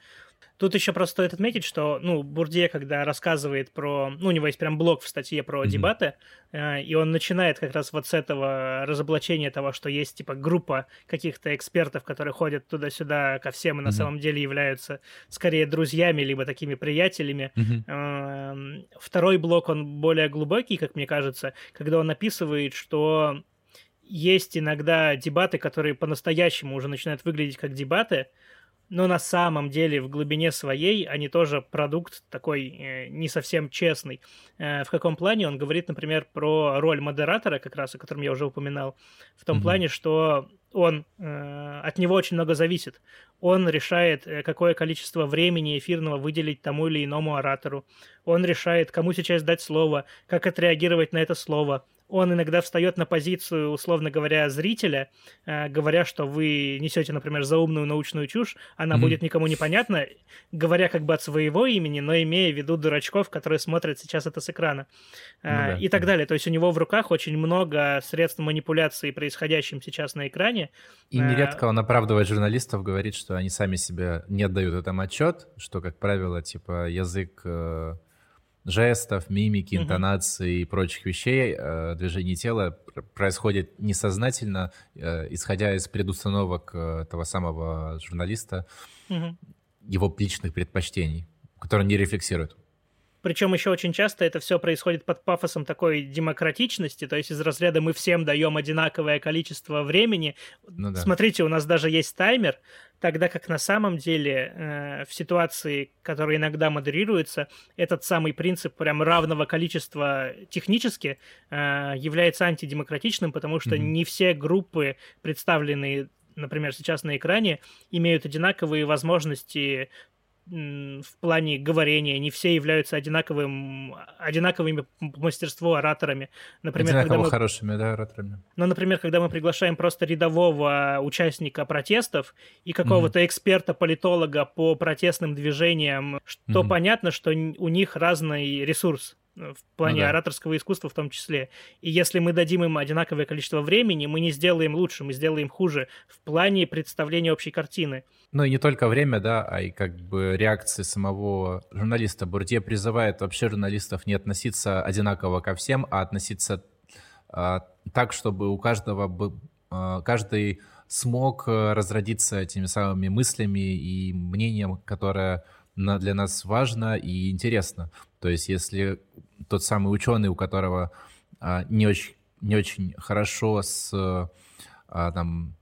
Speaker 1: Тут еще просто стоит отметить, что, ну, Бурдье, когда рассказывает про... Ну, у него есть прям блог в статье про mm-hmm. дебаты, э, и он начинает как раз вот с этого разоблачения того, что есть, типа, группа каких-то экспертов, которые ходят туда-сюда ко всем и mm-hmm. на самом деле являются скорее друзьями, либо такими приятелями. Mm-hmm. Э, второй блок, он более глубокий, как мне кажется, когда он описывает, что есть иногда дебаты, которые по-настоящему уже начинают выглядеть как дебаты, но на самом деле в глубине своей они тоже продукт такой э, не совсем честный. Э, в каком плане? Он говорит, например, про роль модератора, как раз о котором я уже упоминал, в том mm-hmm. плане, что он э, от него очень много зависит. Он решает, э, какое количество времени эфирного выделить тому или иному оратору. Он решает, кому сейчас дать слово, как отреагировать на это слово он иногда встает на позицию, условно говоря, зрителя, э, говоря, что вы несете, например, заумную научную чушь, она mm-hmm. будет никому непонятна, говоря как бы от своего имени, но имея в виду дурачков, которые смотрят сейчас это с экрана. Ну, э, да. И так далее. То есть у него в руках очень много средств манипуляции происходящим сейчас на экране.
Speaker 2: И нередко он оправдывает журналистов, говорит, что они сами себе не отдают этом отчет, что, как правило, типа язык э, жестов, мимики, интонации и прочих вещей, э, движений тела происходит несознательно, э, исходя из предустановок э, этого самого журналиста, его личных предпочтений, которые не рефлексируют.
Speaker 1: Причем еще очень часто это все происходит под пафосом такой демократичности, то есть из разряда мы всем даем одинаковое количество времени. Ну, да. Смотрите, у нас даже есть таймер, тогда как на самом деле э, в ситуации, которая иногда модерируется, этот самый принцип прям равного количества технически э, является антидемократичным, потому что mm-hmm. не все группы, представленные например, сейчас на экране, имеют одинаковые возможности в плане говорения, не все являются одинаковым, одинаковыми по мастерству ораторами.
Speaker 2: Например, Одинаково когда мы... хорошими, да, ораторами.
Speaker 1: Ну, например, когда мы приглашаем просто рядового участника протестов и какого-то mm-hmm. эксперта-политолога по протестным движениям, что mm-hmm. понятно, что у них разный ресурс в плане ну, да. ораторского искусства в том числе. И если мы дадим им одинаковое количество времени, мы не сделаем лучше, мы сделаем хуже в плане представления общей картины.
Speaker 2: Ну и не только время, да, а и как бы реакции самого журналиста. Бурдье призывает вообще журналистов не относиться одинаково ко всем, а относиться а, так, чтобы у каждого бы, а, каждый смог э, разродиться этими самыми мыслями и мнением, которое для нас важно и интересно. То есть если тот самый ученый, у которого а, не, очень, не очень хорошо с, а, там,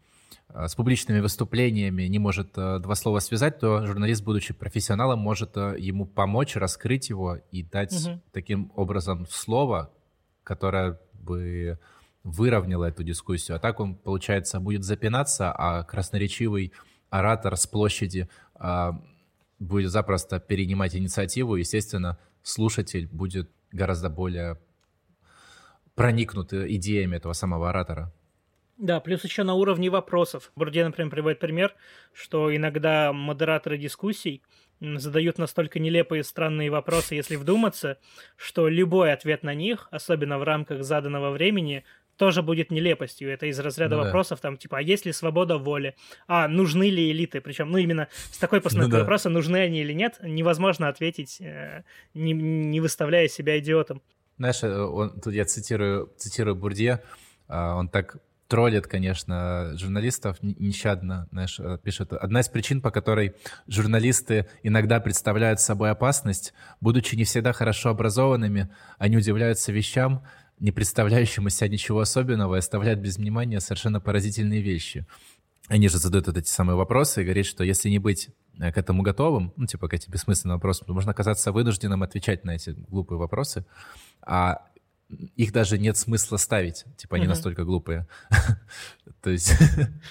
Speaker 2: а, с публичными выступлениями, не может два слова связать, то журналист, будучи профессионалом, может ему помочь, раскрыть его и дать угу. таким образом слово, которое бы выровняло эту дискуссию. А так он, получается, будет запинаться, а красноречивый оратор с площади будет запросто перенимать инициативу. Естественно, слушатель будет гораздо более проникнут идеями этого самого оратора.
Speaker 1: Да, плюс еще на уровне вопросов. Бурдье, например, приводит пример, что иногда модераторы дискуссий задают настолько нелепые странные вопросы, если вдуматься, что любой ответ на них, особенно в рамках заданного времени, тоже будет нелепостью. Это из разряда ну, вопросов, да. там, типа, а есть ли свобода воли? А нужны ли элиты? Причем, ну, именно с такой постановкой ну, да. вопроса, нужны они или нет, невозможно ответить, э, не, не выставляя себя идиотом.
Speaker 2: Знаешь, э, он, тут я цитирую, цитирую Бурдье, а, он так троллит, конечно, журналистов нещадно, знаешь, э, пишет. Одна из причин, по которой журналисты иногда представляют собой опасность, будучи не всегда хорошо образованными, они удивляются вещам, не представляющим из себя ничего особенного и оставляют без внимания совершенно поразительные вещи. Они же задают вот эти самые вопросы и говорят, что если не быть э, к этому готовым, ну, типа, к этим бессмысленным вопросам, то можно оказаться вынужденным отвечать на эти глупые вопросы, а их даже нет смысла ставить, типа, они mm-hmm. настолько глупые. То есть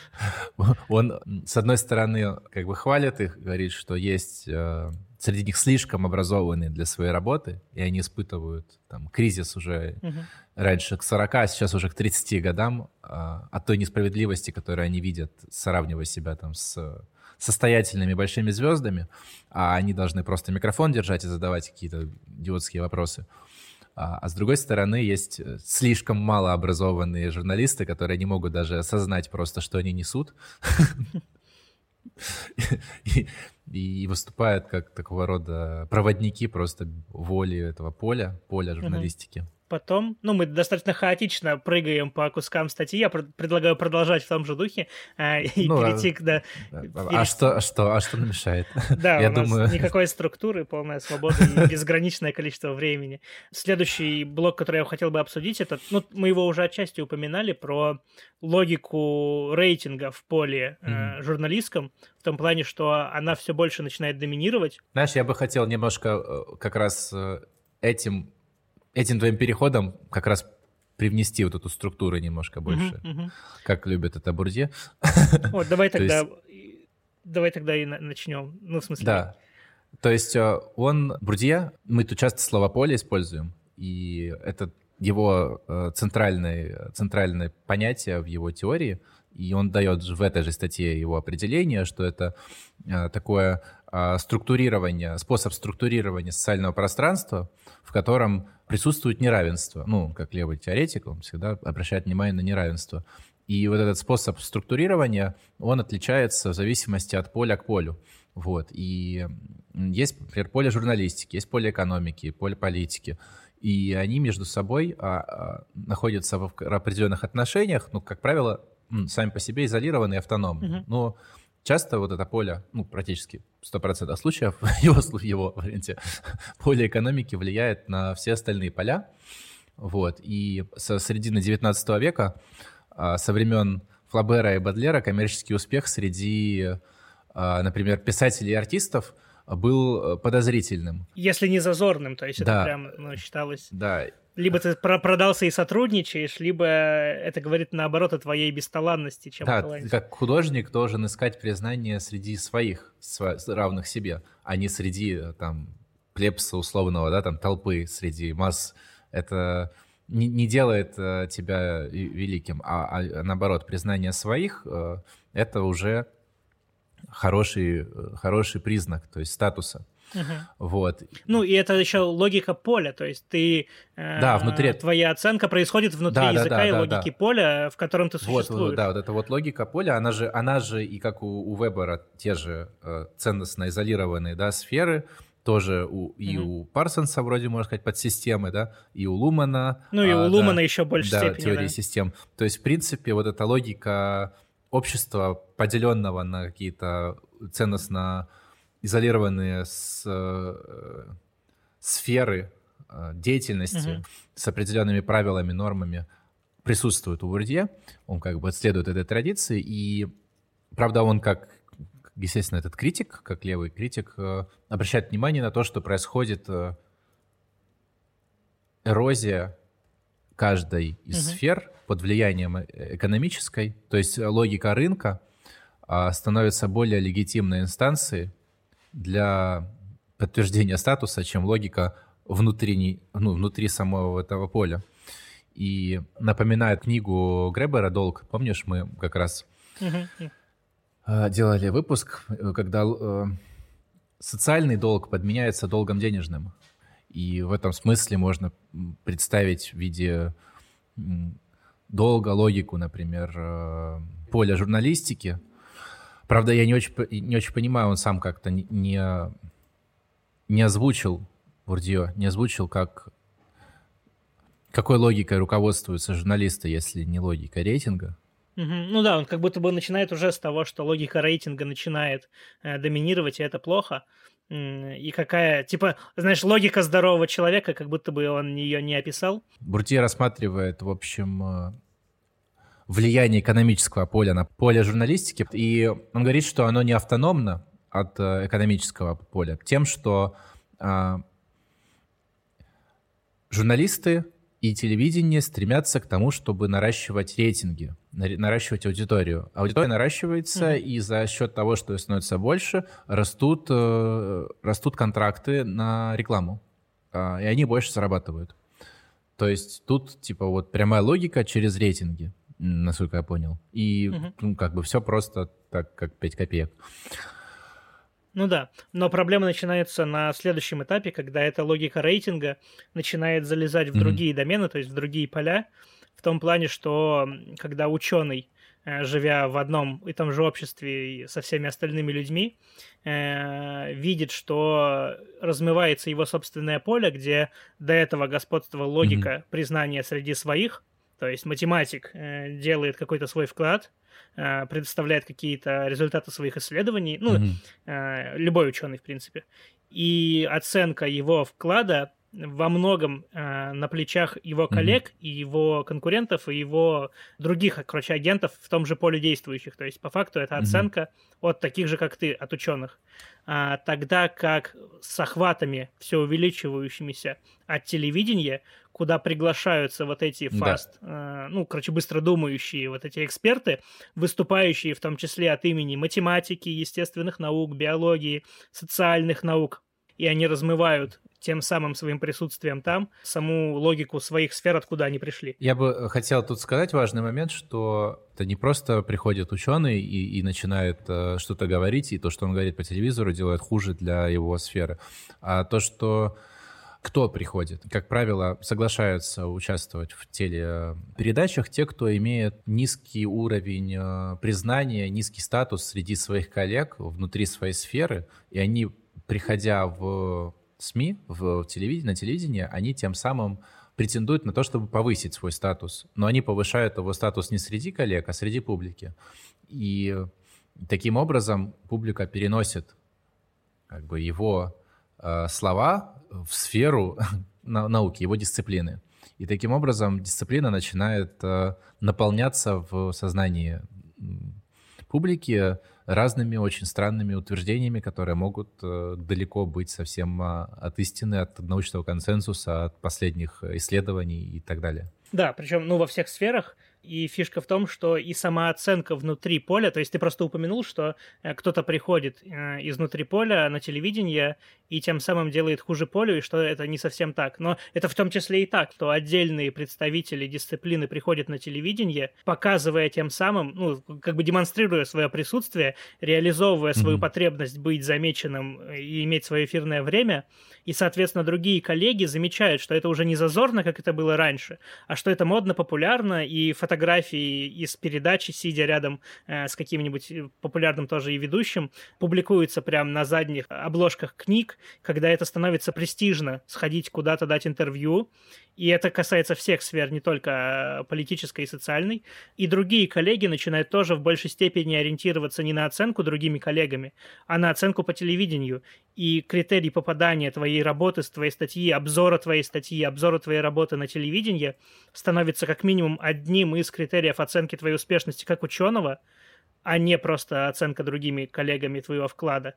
Speaker 2: он, с одной стороны, как бы хвалит их, говорит, что есть э, среди них слишком образованные для своей работы, и они испытывают там кризис уже угу. раньше к 40, а сейчас уже к 30 годам а, от той несправедливости, которую они видят, сравнивая себя там с состоятельными большими звездами, а они должны просто микрофон держать и задавать какие-то идиотские вопросы. А, а с другой стороны, есть слишком малообразованные журналисты, которые не могут даже осознать просто, что они несут. и, и выступают как такого рода проводники просто воли этого поля, поля журналистики
Speaker 1: потом, ну, мы достаточно хаотично прыгаем по кускам статьи, я пр- предлагаю продолжать в том же духе э, и ну, перейти
Speaker 2: к... Да, а, что, а что, а что намешает?
Speaker 1: Да, я у нас думаю... никакой структуры, полная свобода и безграничное количество времени. Следующий блок, который я хотел бы обсудить, это, ну, мы его уже отчасти упоминали, про логику рейтинга в поле э, журналистском, в том плане, что она все больше начинает доминировать.
Speaker 2: Знаешь, я бы хотел немножко э, как раз э, этим этим твоим переходом как раз привнести вот эту структуру немножко больше, uh-huh, uh-huh. как любят это Бурдье.
Speaker 1: Вот, давай тогда, есть... давай тогда и начнем. Ну, в смысле...
Speaker 2: Да. То есть э, он, Бурдье, мы тут часто слово «поле» используем, и это его э, центральное, центральное понятие в его теории, и он дает в этой же статье его определение, что это э, такое структурирование, способ структурирования социального пространства, в котором присутствует неравенство. Ну, как левый теоретик, он всегда обращает внимание на неравенство. И вот этот способ структурирования, он отличается в зависимости от поля к полю. Вот. И есть, например, поле журналистики, есть поле экономики, поле политики. И они между собой а, а, находятся в определенных отношениях, ну, как правило, сами по себе изолированы и автономны. Uh-huh. Но часто вот это поле, ну, практически 100% случаев его, его варианте, поле экономики влияет на все остальные поля. Вот. И со середины 19 века, а, со времен Флабера и Бадлера, коммерческий успех среди, а, например, писателей и артистов был э, подозрительным.
Speaker 1: Если не зазорным, то есть да. это прям ну, считалось...
Speaker 2: Да,
Speaker 1: Либо ты продался и сотрудничаешь, либо это говорит наоборот о твоей бесталанности, чем
Speaker 2: Да, таланте. как художник должен искать признание среди своих, равных себе, а не среди там плебса условного, да, там толпы, среди масс. Это не, не делает э, тебя великим, а, а наоборот, признание своих э, — это уже хороший, э, хороший признак, то есть статуса. Угу. Вот.
Speaker 1: Ну, и это еще логика поля, то есть ты...
Speaker 2: Э, да, внутри...
Speaker 1: Твоя оценка происходит внутри да, языка да, да, и логики да. поля, в котором ты существуешь.
Speaker 2: Вот, да, вот эта вот логика поля, она же, она же и как у, у Вебера те же э, ценностно изолированные, да, сферы, тоже у, mm-hmm. и у Парсонса вроде, можно сказать, подсистемы, да, и у Лумана.
Speaker 1: Ну, и а, у Лумана да, еще больше
Speaker 2: да,
Speaker 1: степени,
Speaker 2: теории да. систем. То есть, в принципе, вот эта логика общества, поделенного на какие-то ценностно изолированные с, э, сферы э, деятельности угу. с определенными правилами, нормами присутствует у Бурдье. Он как бы следует этой традиции. И, правда, он как, естественно, этот критик, как левый критик, э, обращает внимание на то, что происходит э, эрозия каждой из угу. сфер под влиянием э, экономической. То есть логика рынка э, становится более легитимной инстанцией для подтверждения статуса, чем логика внутренней, ну, внутри самого этого поля. И напоминает книгу Гребера «Долг». Помнишь, мы как раз uh-huh. делали выпуск, когда э, социальный долг подменяется долгом денежным. И в этом смысле можно представить в виде долга логику, например, э, поля журналистики – Правда, я не очень, не очень понимаю, он сам как-то не, не озвучил Бурдье, не озвучил, как какой логикой руководствуются журналисты, если не логика рейтинга.
Speaker 1: Угу. Ну да, он как будто бы начинает уже с того, что логика рейтинга начинает э, доминировать, и это плохо. И какая, типа, знаешь, логика здорового человека, как будто бы он ее не описал.
Speaker 2: Бурдье рассматривает, в общем, э, влияние экономического поля на поле журналистики. И он говорит, что оно не автономно от э, экономического поля тем, что а, журналисты и телевидение стремятся к тому, чтобы наращивать рейтинги, наращивать аудиторию. Аудитория наращивается, mm-hmm. и за счет того, что становится больше, растут, э, растут контракты на рекламу, а, и они больше зарабатывают. То есть тут типа вот прямая логика через рейтинги насколько я понял. И угу. ну, как бы все просто так, как 5 копеек.
Speaker 1: Ну да, но проблема начинается на следующем этапе, когда эта логика рейтинга начинает залезать в mm-hmm. другие домены, то есть в другие поля, в том плане, что когда ученый, э, живя в одном и том же обществе со всеми остальными людьми, э, видит, что размывается его собственное поле, где до этого господствовала логика mm-hmm. признания среди своих, то есть математик э, делает какой-то свой вклад, э, предоставляет какие-то результаты своих исследований, ну, mm-hmm. э, любой ученый, в принципе. И оценка его вклада во многом э, на плечах его коллег mm-hmm. и его конкурентов и его других, короче, агентов в том же поле действующих. То есть по факту это оценка mm-hmm. от таких же, как ты, от ученых. А, тогда как с охватами все увеличивающимися от телевидения, куда приглашаются вот эти фаст, да. э, ну, короче, быстродумающие вот эти эксперты, выступающие в том числе от имени математики, естественных наук, биологии, социальных наук, и они размывают тем самым своим присутствием там саму логику своих сфер, откуда они пришли.
Speaker 2: Я бы хотел тут сказать важный момент, что это не просто приходит ученый и, и начинает э, что-то говорить, и то, что он говорит по телевизору, делает хуже для его сферы, а то, что кто приходит? Как правило, соглашаются участвовать в телепередачах те, кто имеет низкий уровень э, признания, низкий статус среди своих коллег внутри своей сферы, и они, приходя в СМИ, в телевидении, на телевидении, они тем самым претендуют на то, чтобы повысить свой статус. Но они повышают его статус не среди коллег, а среди публики. И таким образом публика переносит как бы его э, слова в сферу науки, его дисциплины. И таким образом дисциплина начинает э, наполняться в сознании публики разными, очень странными утверждениями, которые могут э, далеко быть совсем а, от истины, от научного консенсуса, от последних исследований и так далее.
Speaker 1: Да, причем, ну, во всех сферах и фишка в том, что и сама оценка внутри поля, то есть ты просто упомянул, что э, кто-то приходит э, изнутри поля на телевидение и тем самым делает хуже полю, и что это не совсем так. Но это в том числе и так, что отдельные представители дисциплины приходят на телевидение, показывая тем самым, ну, как бы демонстрируя свое присутствие, реализовывая свою mm-hmm. потребность быть замеченным и иметь свое эфирное время, и, соответственно, другие коллеги замечают, что это уже не зазорно, как это было раньше, а что это модно, популярно, и фото фотографии из передачи, сидя рядом э, с каким-нибудь э, популярным тоже и ведущим, публикуются прямо на задних обложках книг, когда это становится престижно сходить куда-то дать интервью, и это касается всех сфер, не только э, политической и социальной. И другие коллеги начинают тоже в большей степени ориентироваться не на оценку другими коллегами, а на оценку по телевидению. И критерий попадания твоей работы с твоей статьи, обзора твоей статьи, обзора твоей работы на телевидении становится как минимум одним из критериев оценки твоей успешности как ученого, а не просто оценка другими коллегами твоего вклада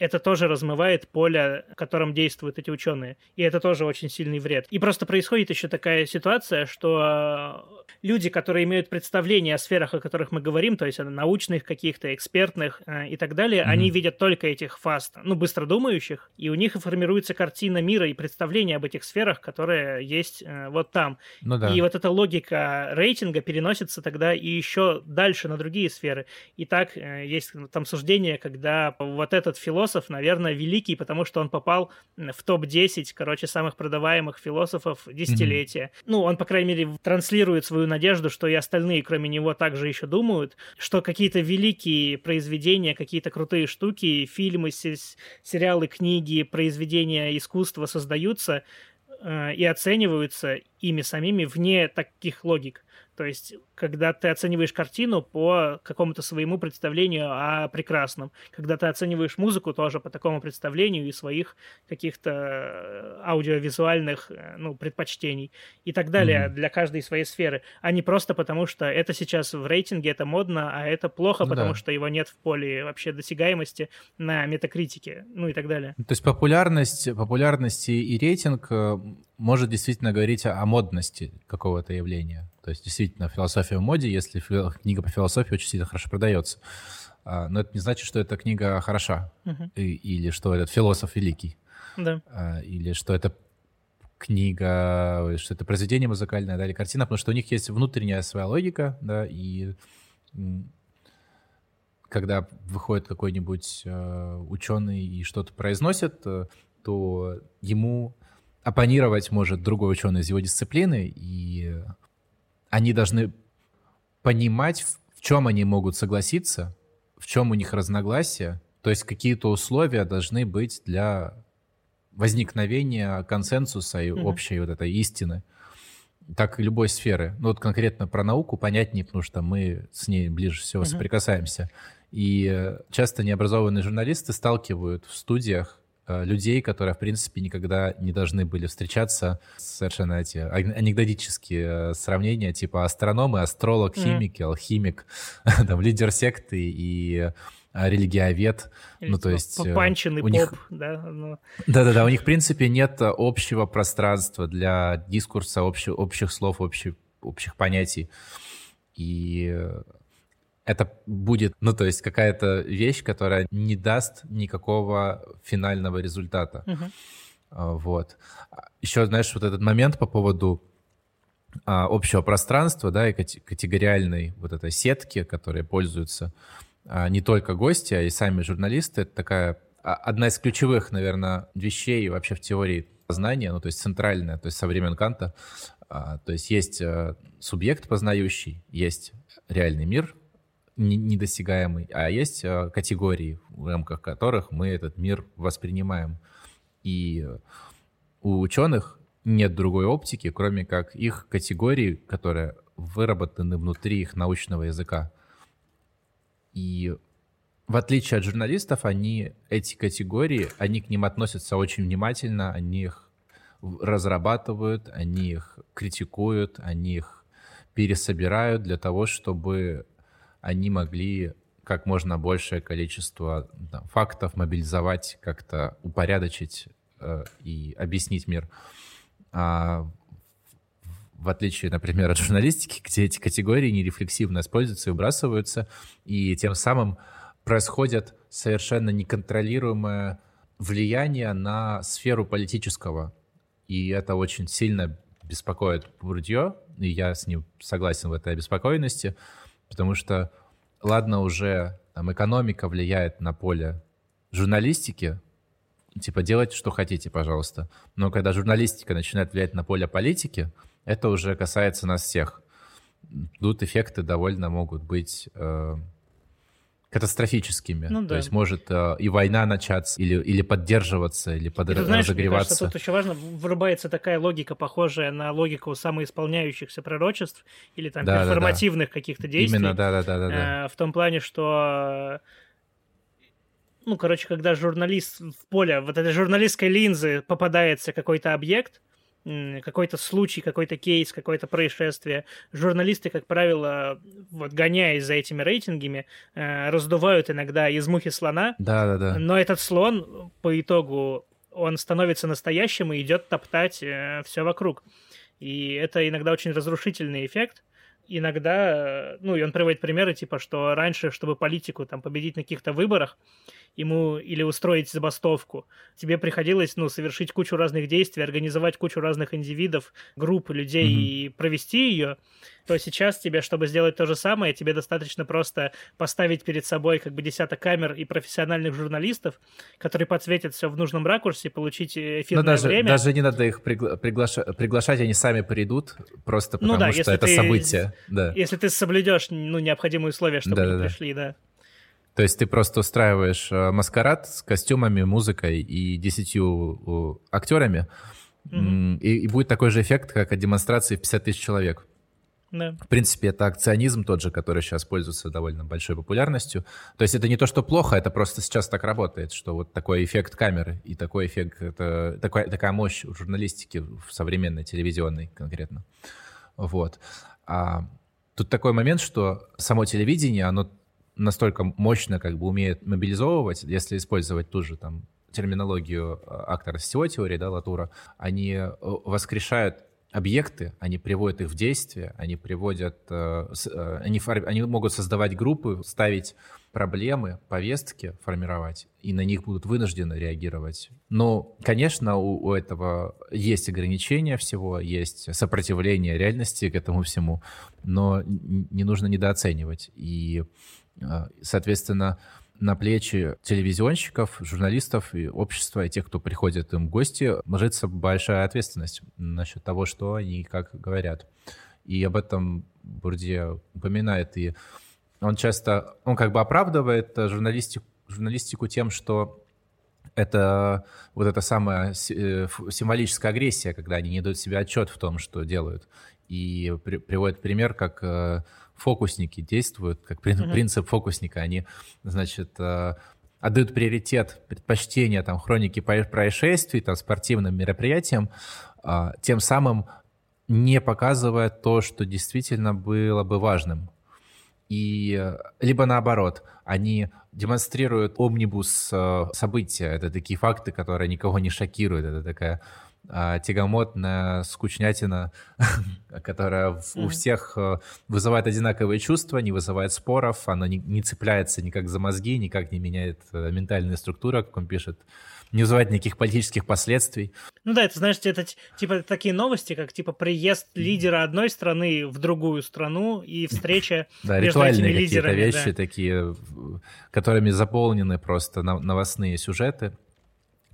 Speaker 1: это тоже размывает поле, в котором действуют эти ученые. И это тоже очень сильный вред. И просто происходит еще такая ситуация, что люди, которые имеют представление о сферах, о которых мы говорим, то есть о научных каких-то, экспертных э, и так далее, mm-hmm. они видят только этих фаст, ну, быстродумающих, и у них и формируется картина мира и представление об этих сферах, которые есть э, вот там. Ну, да. И вот эта логика рейтинга переносится тогда и еще дальше на другие сферы. И так э, есть там суждение, когда вот этот философ философ, наверное, великий, потому что он попал в топ-10, короче, самых продаваемых философов десятилетия. Mm-hmm. Ну, он, по крайней мере, транслирует свою надежду, что и остальные, кроме него, также еще думают, что какие-то великие произведения, какие-то крутые штуки, фильмы, сериалы, книги, произведения искусства создаются э, и оцениваются ими самими вне таких логик. То есть, когда ты оцениваешь картину по какому-то своему представлению о прекрасном, когда ты оцениваешь музыку тоже по такому представлению и своих каких-то э, аудиовизуальных э, ну, предпочтений и так далее mm-hmm. для каждой своей сферы, а не просто потому, что это сейчас в рейтинге, это модно, а это плохо, ну, потому да. что его нет в поле вообще досягаемости на метакритике, ну и так далее.
Speaker 2: То есть популярность, популярность и рейтинг э, может действительно говорить о модности какого-то явления. То есть действительно философия в моде, если книга по философии очень сильно хорошо продается. А, но это не значит, что эта книга хороша. Uh-huh. И, или что этот философ великий.
Speaker 1: Да.
Speaker 2: А, или что это книга, что это произведение музыкальное, да, или картина, потому что у них есть внутренняя своя логика, да, и когда выходит какой-нибудь э, ученый и что-то произносит, э, то ему оппонировать может другой ученый из его дисциплины, и они должны понимать, в чем они могут согласиться, в чем у них разногласия, то есть какие-то условия должны быть для возникновения консенсуса и mm-hmm. общей вот этой истины, так и любой сферы. Ну вот конкретно про науку понятнее, потому что мы с ней ближе всего mm-hmm. соприкасаемся. И часто необразованные журналисты сталкивают в студиях людей, которые, в принципе, никогда не должны были встречаться. Совершенно эти анекдотические э, сравнения, типа астрономы, астролог, химик, mm. алхимик, там, лидер секты и э, религиовед, Или, ну то типа есть
Speaker 1: панчин
Speaker 2: у
Speaker 1: поп,
Speaker 2: них...
Speaker 1: да, ну...
Speaker 2: да-да-да, у них в принципе нет общего пространства для дискурса, общих, общих слов, общих, общих понятий, и это будет, ну, то есть какая-то вещь, которая не даст никакого финального результата. Uh-huh. Вот. Еще, знаешь, вот этот момент по поводу а, общего пространства, да, и категориальной вот этой сетки, которые пользуются а, не только гости, а и сами журналисты, это такая а, одна из ключевых, наверное, вещей вообще в теории знания, ну, то есть центральная, то есть со времен Канта, а, то есть есть а, субъект познающий, есть реальный мир, недосягаемый, а есть э, категории, в рамках которых мы этот мир воспринимаем. И у ученых нет другой оптики, кроме как их категории, которые выработаны внутри их научного языка. И в отличие от журналистов, они эти категории, они к ним относятся очень внимательно, они их разрабатывают, они их критикуют, они их пересобирают для того, чтобы они могли как можно большее количество там, фактов мобилизовать, как-то упорядочить э, и объяснить мир. А в отличие, например, от журналистики, где эти категории нерефлексивно используются и выбрасываются, и тем самым происходит совершенно неконтролируемое влияние на сферу политического. И это очень сильно беспокоит Бурдье, и я с ним согласен в этой обеспокоенности, потому что, ладно, уже там, экономика влияет на поле журналистики, типа делайте, что хотите, пожалуйста. Но когда журналистика начинает влиять на поле политики, это уже касается нас всех. Тут эффекты довольно могут быть э, катастрофическими. Ну, да. То есть может э, и война начаться, или, или поддерживаться, или под,
Speaker 1: и, знаешь, разогреваться. Кажется, тут еще важно, вырубается такая логика, похожая на логику самоисполняющихся пророчеств или там да, перформативных да, да. каких-то действий. Именно, да-да-да. Э, в том плане, что ну, короче, когда журналист в поле вот этой журналистской линзы попадается какой-то объект, какой-то случай, какой-то кейс, какое-то происшествие, журналисты, как правило, вот гоняясь за этими рейтингами, э, раздувают иногда из мухи слона.
Speaker 2: Да, да, да.
Speaker 1: Но этот слон по итогу он становится настоящим и идет топтать э, все вокруг. И это иногда очень разрушительный эффект. Иногда, э, ну, и он приводит примеры, типа, что раньше, чтобы политику там победить на каких-то выборах, ему или устроить забастовку. Тебе приходилось, ну, совершить кучу разных действий, организовать кучу разных индивидов, групп людей mm-hmm. и провести ее, то сейчас тебе, чтобы сделать то же самое, тебе достаточно просто поставить перед собой как бы десяток камер и профессиональных журналистов, которые подсветят все в нужном ракурсе, получить э, эфирное
Speaker 2: Но даже,
Speaker 1: время.
Speaker 2: даже не надо их пригла- приглаша- приглашать, они сами придут, просто ну потому ну, да, что это ты, событие. Да.
Speaker 1: Если ты соблюдешь ну, необходимые условия, чтобы да, они да, пришли, да.
Speaker 2: То есть ты просто устраиваешь э, маскарад с костюмами, музыкой и десятью актерами, mm-hmm. и, и будет такой же эффект, как от демонстрации в 50 тысяч человек. Да. В принципе, это акционизм тот же, который сейчас пользуется довольно большой популярностью. То есть это не то, что плохо, это просто сейчас так работает, что вот такой эффект камеры и такой эффект, это, такая, такая мощь в журналистике, в современной телевизионной конкретно. Вот. А тут такой момент, что само телевидение, оно настолько мощно как бы умеет мобилизовывать, если использовать ту же там терминологию а, актора сетевой теории, да, Латура, они э, воскрешают объекты, они приводят их в действие, они приводят, э, э, они, они могут создавать группы, ставить проблемы, повестки формировать, и на них будут вынуждены реагировать. Но, конечно, у, у этого есть ограничения всего, есть сопротивление реальности к этому всему, но не нужно недооценивать. И соответственно, на плечи телевизионщиков, журналистов и общества, и тех, кто приходит им в гости, ложится большая ответственность насчет того, что они как говорят. И об этом Бурдье упоминает. И он часто, он как бы оправдывает журналистику, журналистику тем, что это вот эта самая э, символическая агрессия, когда они не дают себе отчет в том, что делают. И при, приводит пример, как э, фокусники действуют, как mm-hmm. принцип фокусника. Они, значит, э, отдают приоритет, предпочтение там хроники происшествий, там спортивным мероприятиям, а, тем самым не показывая то, что действительно было бы важным. И э, либо наоборот, они демонстрируют омнибус э, события. Это такие факты, которые никого не шокируют. Это такая а, тягомотная скучнятина, которая у всех э, вызывает одинаковые чувства, не вызывает споров, она не, не цепляется никак за мозги, никак не меняет э, ментальные структуры, как он пишет, не вызывает никаких политических последствий.
Speaker 1: Ну да, это, знаешь, это типа такие новости, как типа приезд лидера одной страны в другую страну и встреча
Speaker 2: да, ритуальные какие-то вещи такие, которыми заполнены просто новостные сюжеты.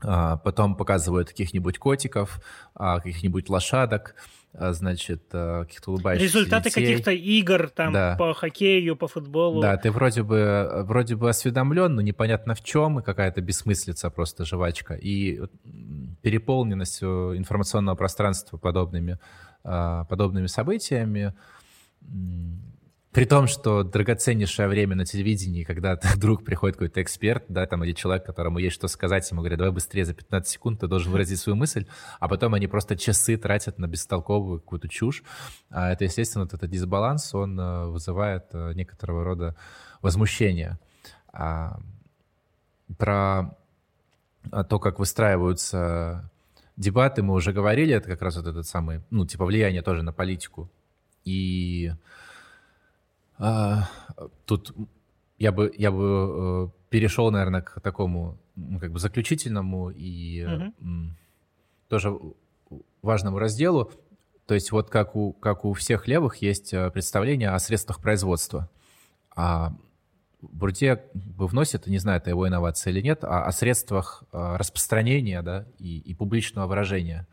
Speaker 2: А, потом показывают каких-нибудь котиков, а, каких-нибудь лошадок, а, значит, каких-то улыбающихся
Speaker 1: Результаты каких-то игр там да. по хоккею, по футболу.
Speaker 2: Да, ты вроде бы, вроде бы осведомлен, но непонятно в чем, и какая-то бессмыслица просто жвачка. И переполненность информационного пространства подобными, подобными событиями при том, что драгоценнейшее время на телевидении, когда вдруг приходит какой-то эксперт, да, там, или человек, которому есть что сказать, ему говорят, давай быстрее за 15 секунд ты должен выразить свою мысль, а потом они просто часы тратят на бестолковую какую-то чушь. А это, естественно, вот этот дисбаланс, он э, вызывает э, некоторого рода возмущение. А, про то, как выстраиваются дебаты, мы уже говорили, это как раз вот этот самый, ну, типа влияние тоже на политику. И а, тут я бы, я бы э, перешел, наверное, к такому ну, как бы заключительному и mm-hmm. тоже важному разделу. То есть вот как у, как у всех левых есть э, представление о средствах производства. А Бурдье вносит, не знаю, это его инновация или нет, о, о средствах э, распространения да, и, и публичного выражения.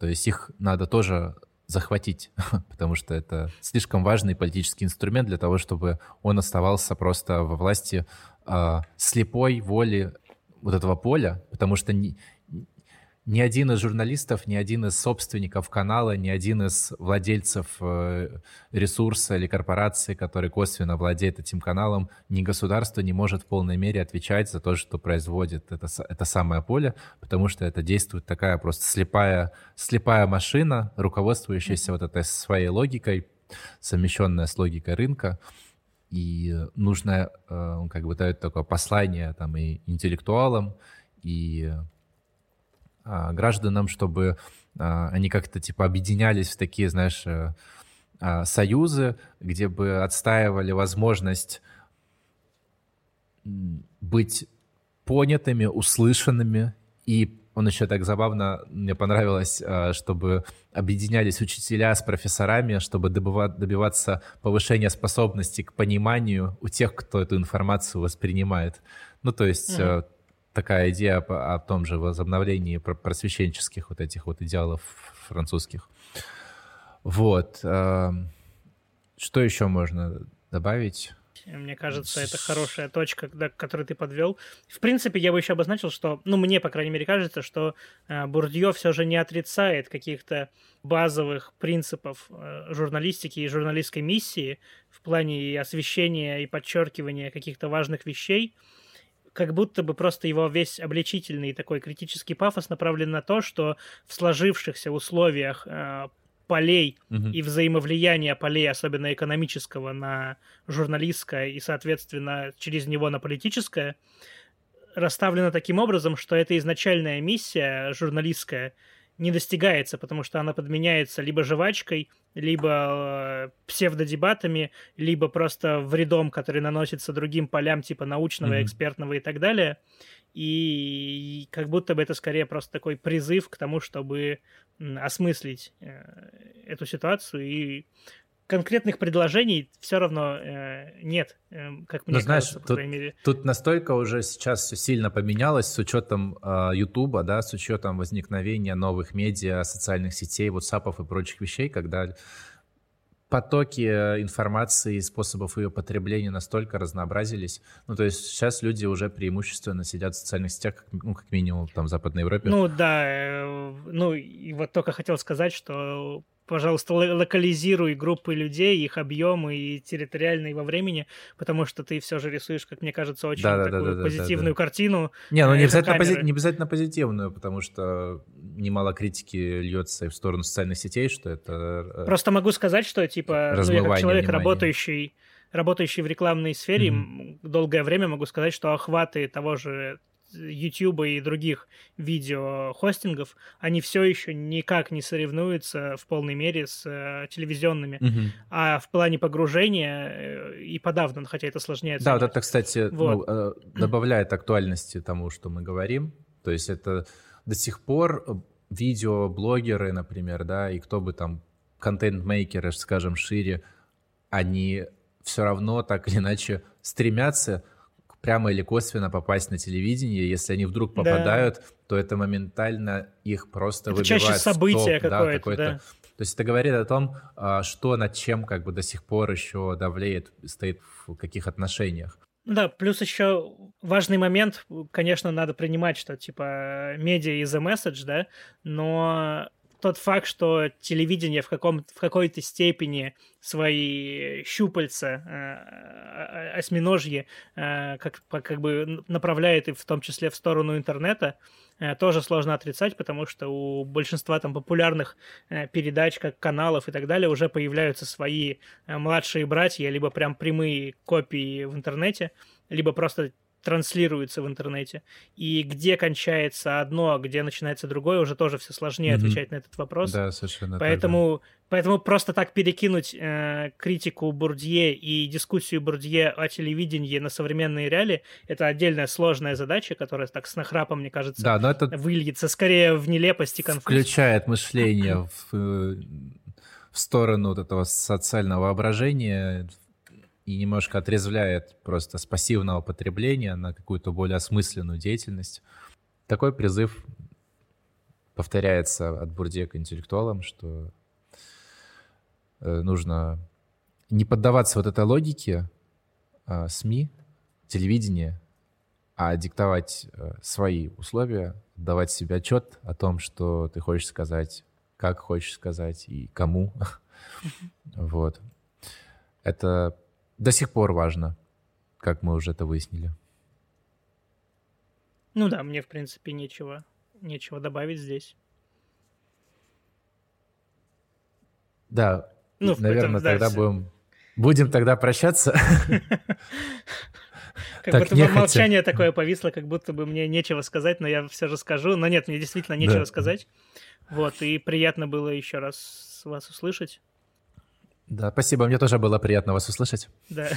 Speaker 2: То есть их надо тоже захватить, потому что это слишком важный политический инструмент для того, чтобы он оставался просто во власти э, слепой воли вот этого поля, потому что ни, ни один из журналистов, ни один из собственников канала, ни один из владельцев э, ресурса или корпорации, который косвенно владеет этим каналом, ни государство не может в полной мере отвечать за то, что производит это, это самое поле, потому что это действует такая просто слепая, слепая машина, руководствующаяся вот этой своей логикой, совмещенная с логикой рынка. И нужно, э, как бы дает такое послание там и интеллектуалам, и гражданам, чтобы а, они как-то типа объединялись в такие, знаешь, э, а, союзы, где бы отстаивали возможность быть понятыми, услышанными и он еще так забавно, мне понравилось, чтобы объединялись учителя с профессорами, чтобы добиваться повышения способности к пониманию у тех, кто эту информацию воспринимает. Ну, то есть угу. Такая идея о, о том же возобновлении просвещенческих вот этих вот идеалов французских. Вот. Эм, что еще можно добавить?
Speaker 1: Мне кажется, это хорошая точка, к которой ты подвел. В принципе, я бы еще обозначил, что, ну, мне, по крайней мере, кажется, что э, Бурдье все же не отрицает каких-то базовых принципов э, журналистики и журналистской миссии в плане освещения и подчеркивания каких-то важных вещей как будто бы просто его весь обличительный такой критический пафос направлен на то, что в сложившихся условиях э, полей угу. и взаимовлияния полей, особенно экономического, на журналистское и, соответственно, через него на политическое, расставлено таким образом, что эта изначальная миссия журналистская не достигается, потому что она подменяется либо жвачкой, либо э, псевдодебатами, либо просто вредом, который наносится другим полям типа научного, mm-hmm. экспертного и так далее. И как будто бы это скорее просто такой призыв к тому, чтобы осмыслить э, эту ситуацию и конкретных предложений все равно э, нет, э, как мне Но,
Speaker 2: знаешь, кажется, по тут, крайней мере. Тут настолько уже сейчас все сильно поменялось с учетом э, Ютуба, да, с учетом возникновения новых медиа, социальных сетей, WhatsApp и прочих вещей, когда потоки э, информации и способов ее потребления настолько разнообразились. Ну, то есть сейчас люди уже преимущественно сидят в социальных сетях, как, ну, как минимум, там, в Западной Европе.
Speaker 1: Ну, да. Э, ну, и вот только хотел сказать, что пожалуйста, локализируй группы людей, их объемы и территориальные во времени, потому что ты все же рисуешь, как мне кажется, очень да, такую да, да, позитивную да, да. картину.
Speaker 2: Не, ну не обязательно, пози- не обязательно позитивную, потому что немало критики льется в сторону социальных сетей, что это...
Speaker 1: Э, Просто могу сказать, что, типа, ну, я как человек, внимания. работающий работающий в рекламной сфере, mm-hmm. долгое время могу сказать, что охваты того же YouTube и других видеохостингов, они все еще никак не соревнуются в полной мере с э, телевизионными. Угу. А в плане погружения э, и подавно, хотя это сложнее.
Speaker 2: Да, вот это, кстати, ну, вот. ну, э, добавляет актуальности тому, что мы говорим. То есть это до сих пор э, видеоблогеры, например, да, и кто бы там, контент-мейкеры, скажем, шире, они все равно так или иначе стремятся прямо или косвенно попасть на телевидение. Если они вдруг попадают, да. то это моментально их просто это выбивает чаще
Speaker 1: событие какое-то, да, да.
Speaker 2: То есть это говорит о том, а, что над чем как бы до сих пор еще давлеет, стоит в каких отношениях.
Speaker 1: Да, плюс еще важный момент, конечно, надо принимать, что типа медиа is a message, да, но тот факт, что телевидение в, каком, в какой-то степени свои щупальца, э, осьминожьи, э, как, как бы направляет и в том числе в сторону интернета, э, тоже сложно отрицать, потому что у большинства там популярных э, передач, как каналов и так далее, уже появляются свои э, младшие братья, либо прям прямые копии в интернете, либо просто транслируется в интернете, и где кончается одно, а где начинается другое, уже тоже все сложнее mm-hmm. отвечать на этот вопрос.
Speaker 2: Да, совершенно.
Speaker 1: Поэтому, поэтому просто так перекинуть э, критику Бурдье и дискуссию Бурдье о телевидении на современные реалии это отдельная сложная задача, которая так с нахрапом, мне кажется,
Speaker 2: да, но это
Speaker 1: выльется скорее в нелепость и.
Speaker 2: Включает мышление в, э, в сторону вот этого социального воображения, и немножко отрезвляет просто с пассивного потребления на какую-то более осмысленную деятельность. Такой призыв повторяется от Бурдье к интеллектуалам, что э, нужно не поддаваться вот этой логике а, СМИ, телевидения, а диктовать э, свои условия, давать себе отчет о том, что ты хочешь сказать, как хочешь сказать и кому. Вот. Это до сих пор важно, как мы уже это выяснили.
Speaker 1: Ну да, мне, в принципе, нечего, нечего добавить здесь.
Speaker 2: Да, ну, наверное, этом, тогда да, будем, будем тогда прощаться.
Speaker 1: Как так, будто бы молчание такое повисло, как будто бы мне нечего сказать, но я все же скажу. Но нет, мне действительно нечего да. сказать. Вот, и приятно было еще раз вас услышать.
Speaker 2: Да, спасибо, мне тоже было приятно вас услышать.
Speaker 1: Да.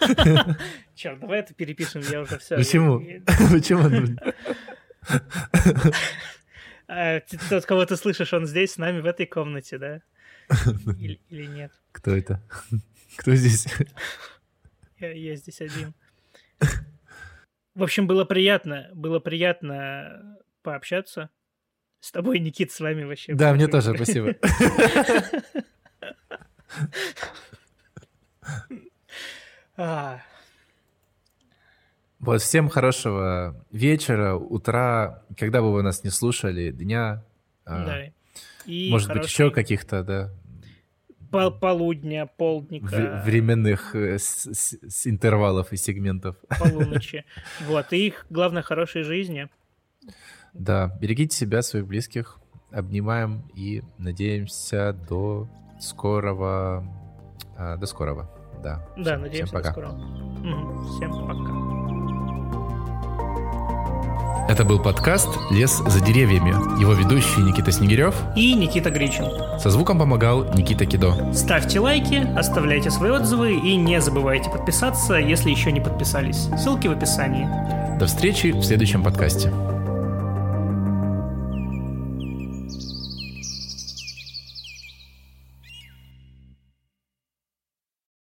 Speaker 1: Черт, давай это перепишем, я уже все.
Speaker 2: Почему? Почему?
Speaker 1: А, тот, кого ты слышишь, он здесь с нами в этой комнате, да? Или, нет?
Speaker 2: Кто это? Кто здесь?
Speaker 1: Я здесь один. В общем, было приятно, было приятно пообщаться. С тобой, Никит, с вами вообще.
Speaker 2: Да, мне тоже, спасибо. Вот, всем хорошего вечера, утра, когда бы вы нас не слушали, дня. А, да. И может быть, еще каких-то, да.
Speaker 1: Пол полудня, полдника.
Speaker 2: Временных э, с, с, с интервалов и сегментов.
Speaker 1: Полуночи. Вот, и их, главное, хорошей жизни.
Speaker 2: Да, берегите себя, своих близких. Обнимаем и надеемся до скорого. А, до скорого. Да.
Speaker 1: Да, всем, надеемся, всем пока. до скорого. Угу. Всем пока.
Speaker 2: Это был подкаст «Лес за деревьями». Его ведущие Никита Снегирев
Speaker 1: и Никита Гричин.
Speaker 2: Со звуком помогал Никита Кидо.
Speaker 1: Ставьте лайки, оставляйте свои отзывы и не забывайте подписаться, если еще не подписались. Ссылки в описании.
Speaker 2: До встречи в следующем подкасте.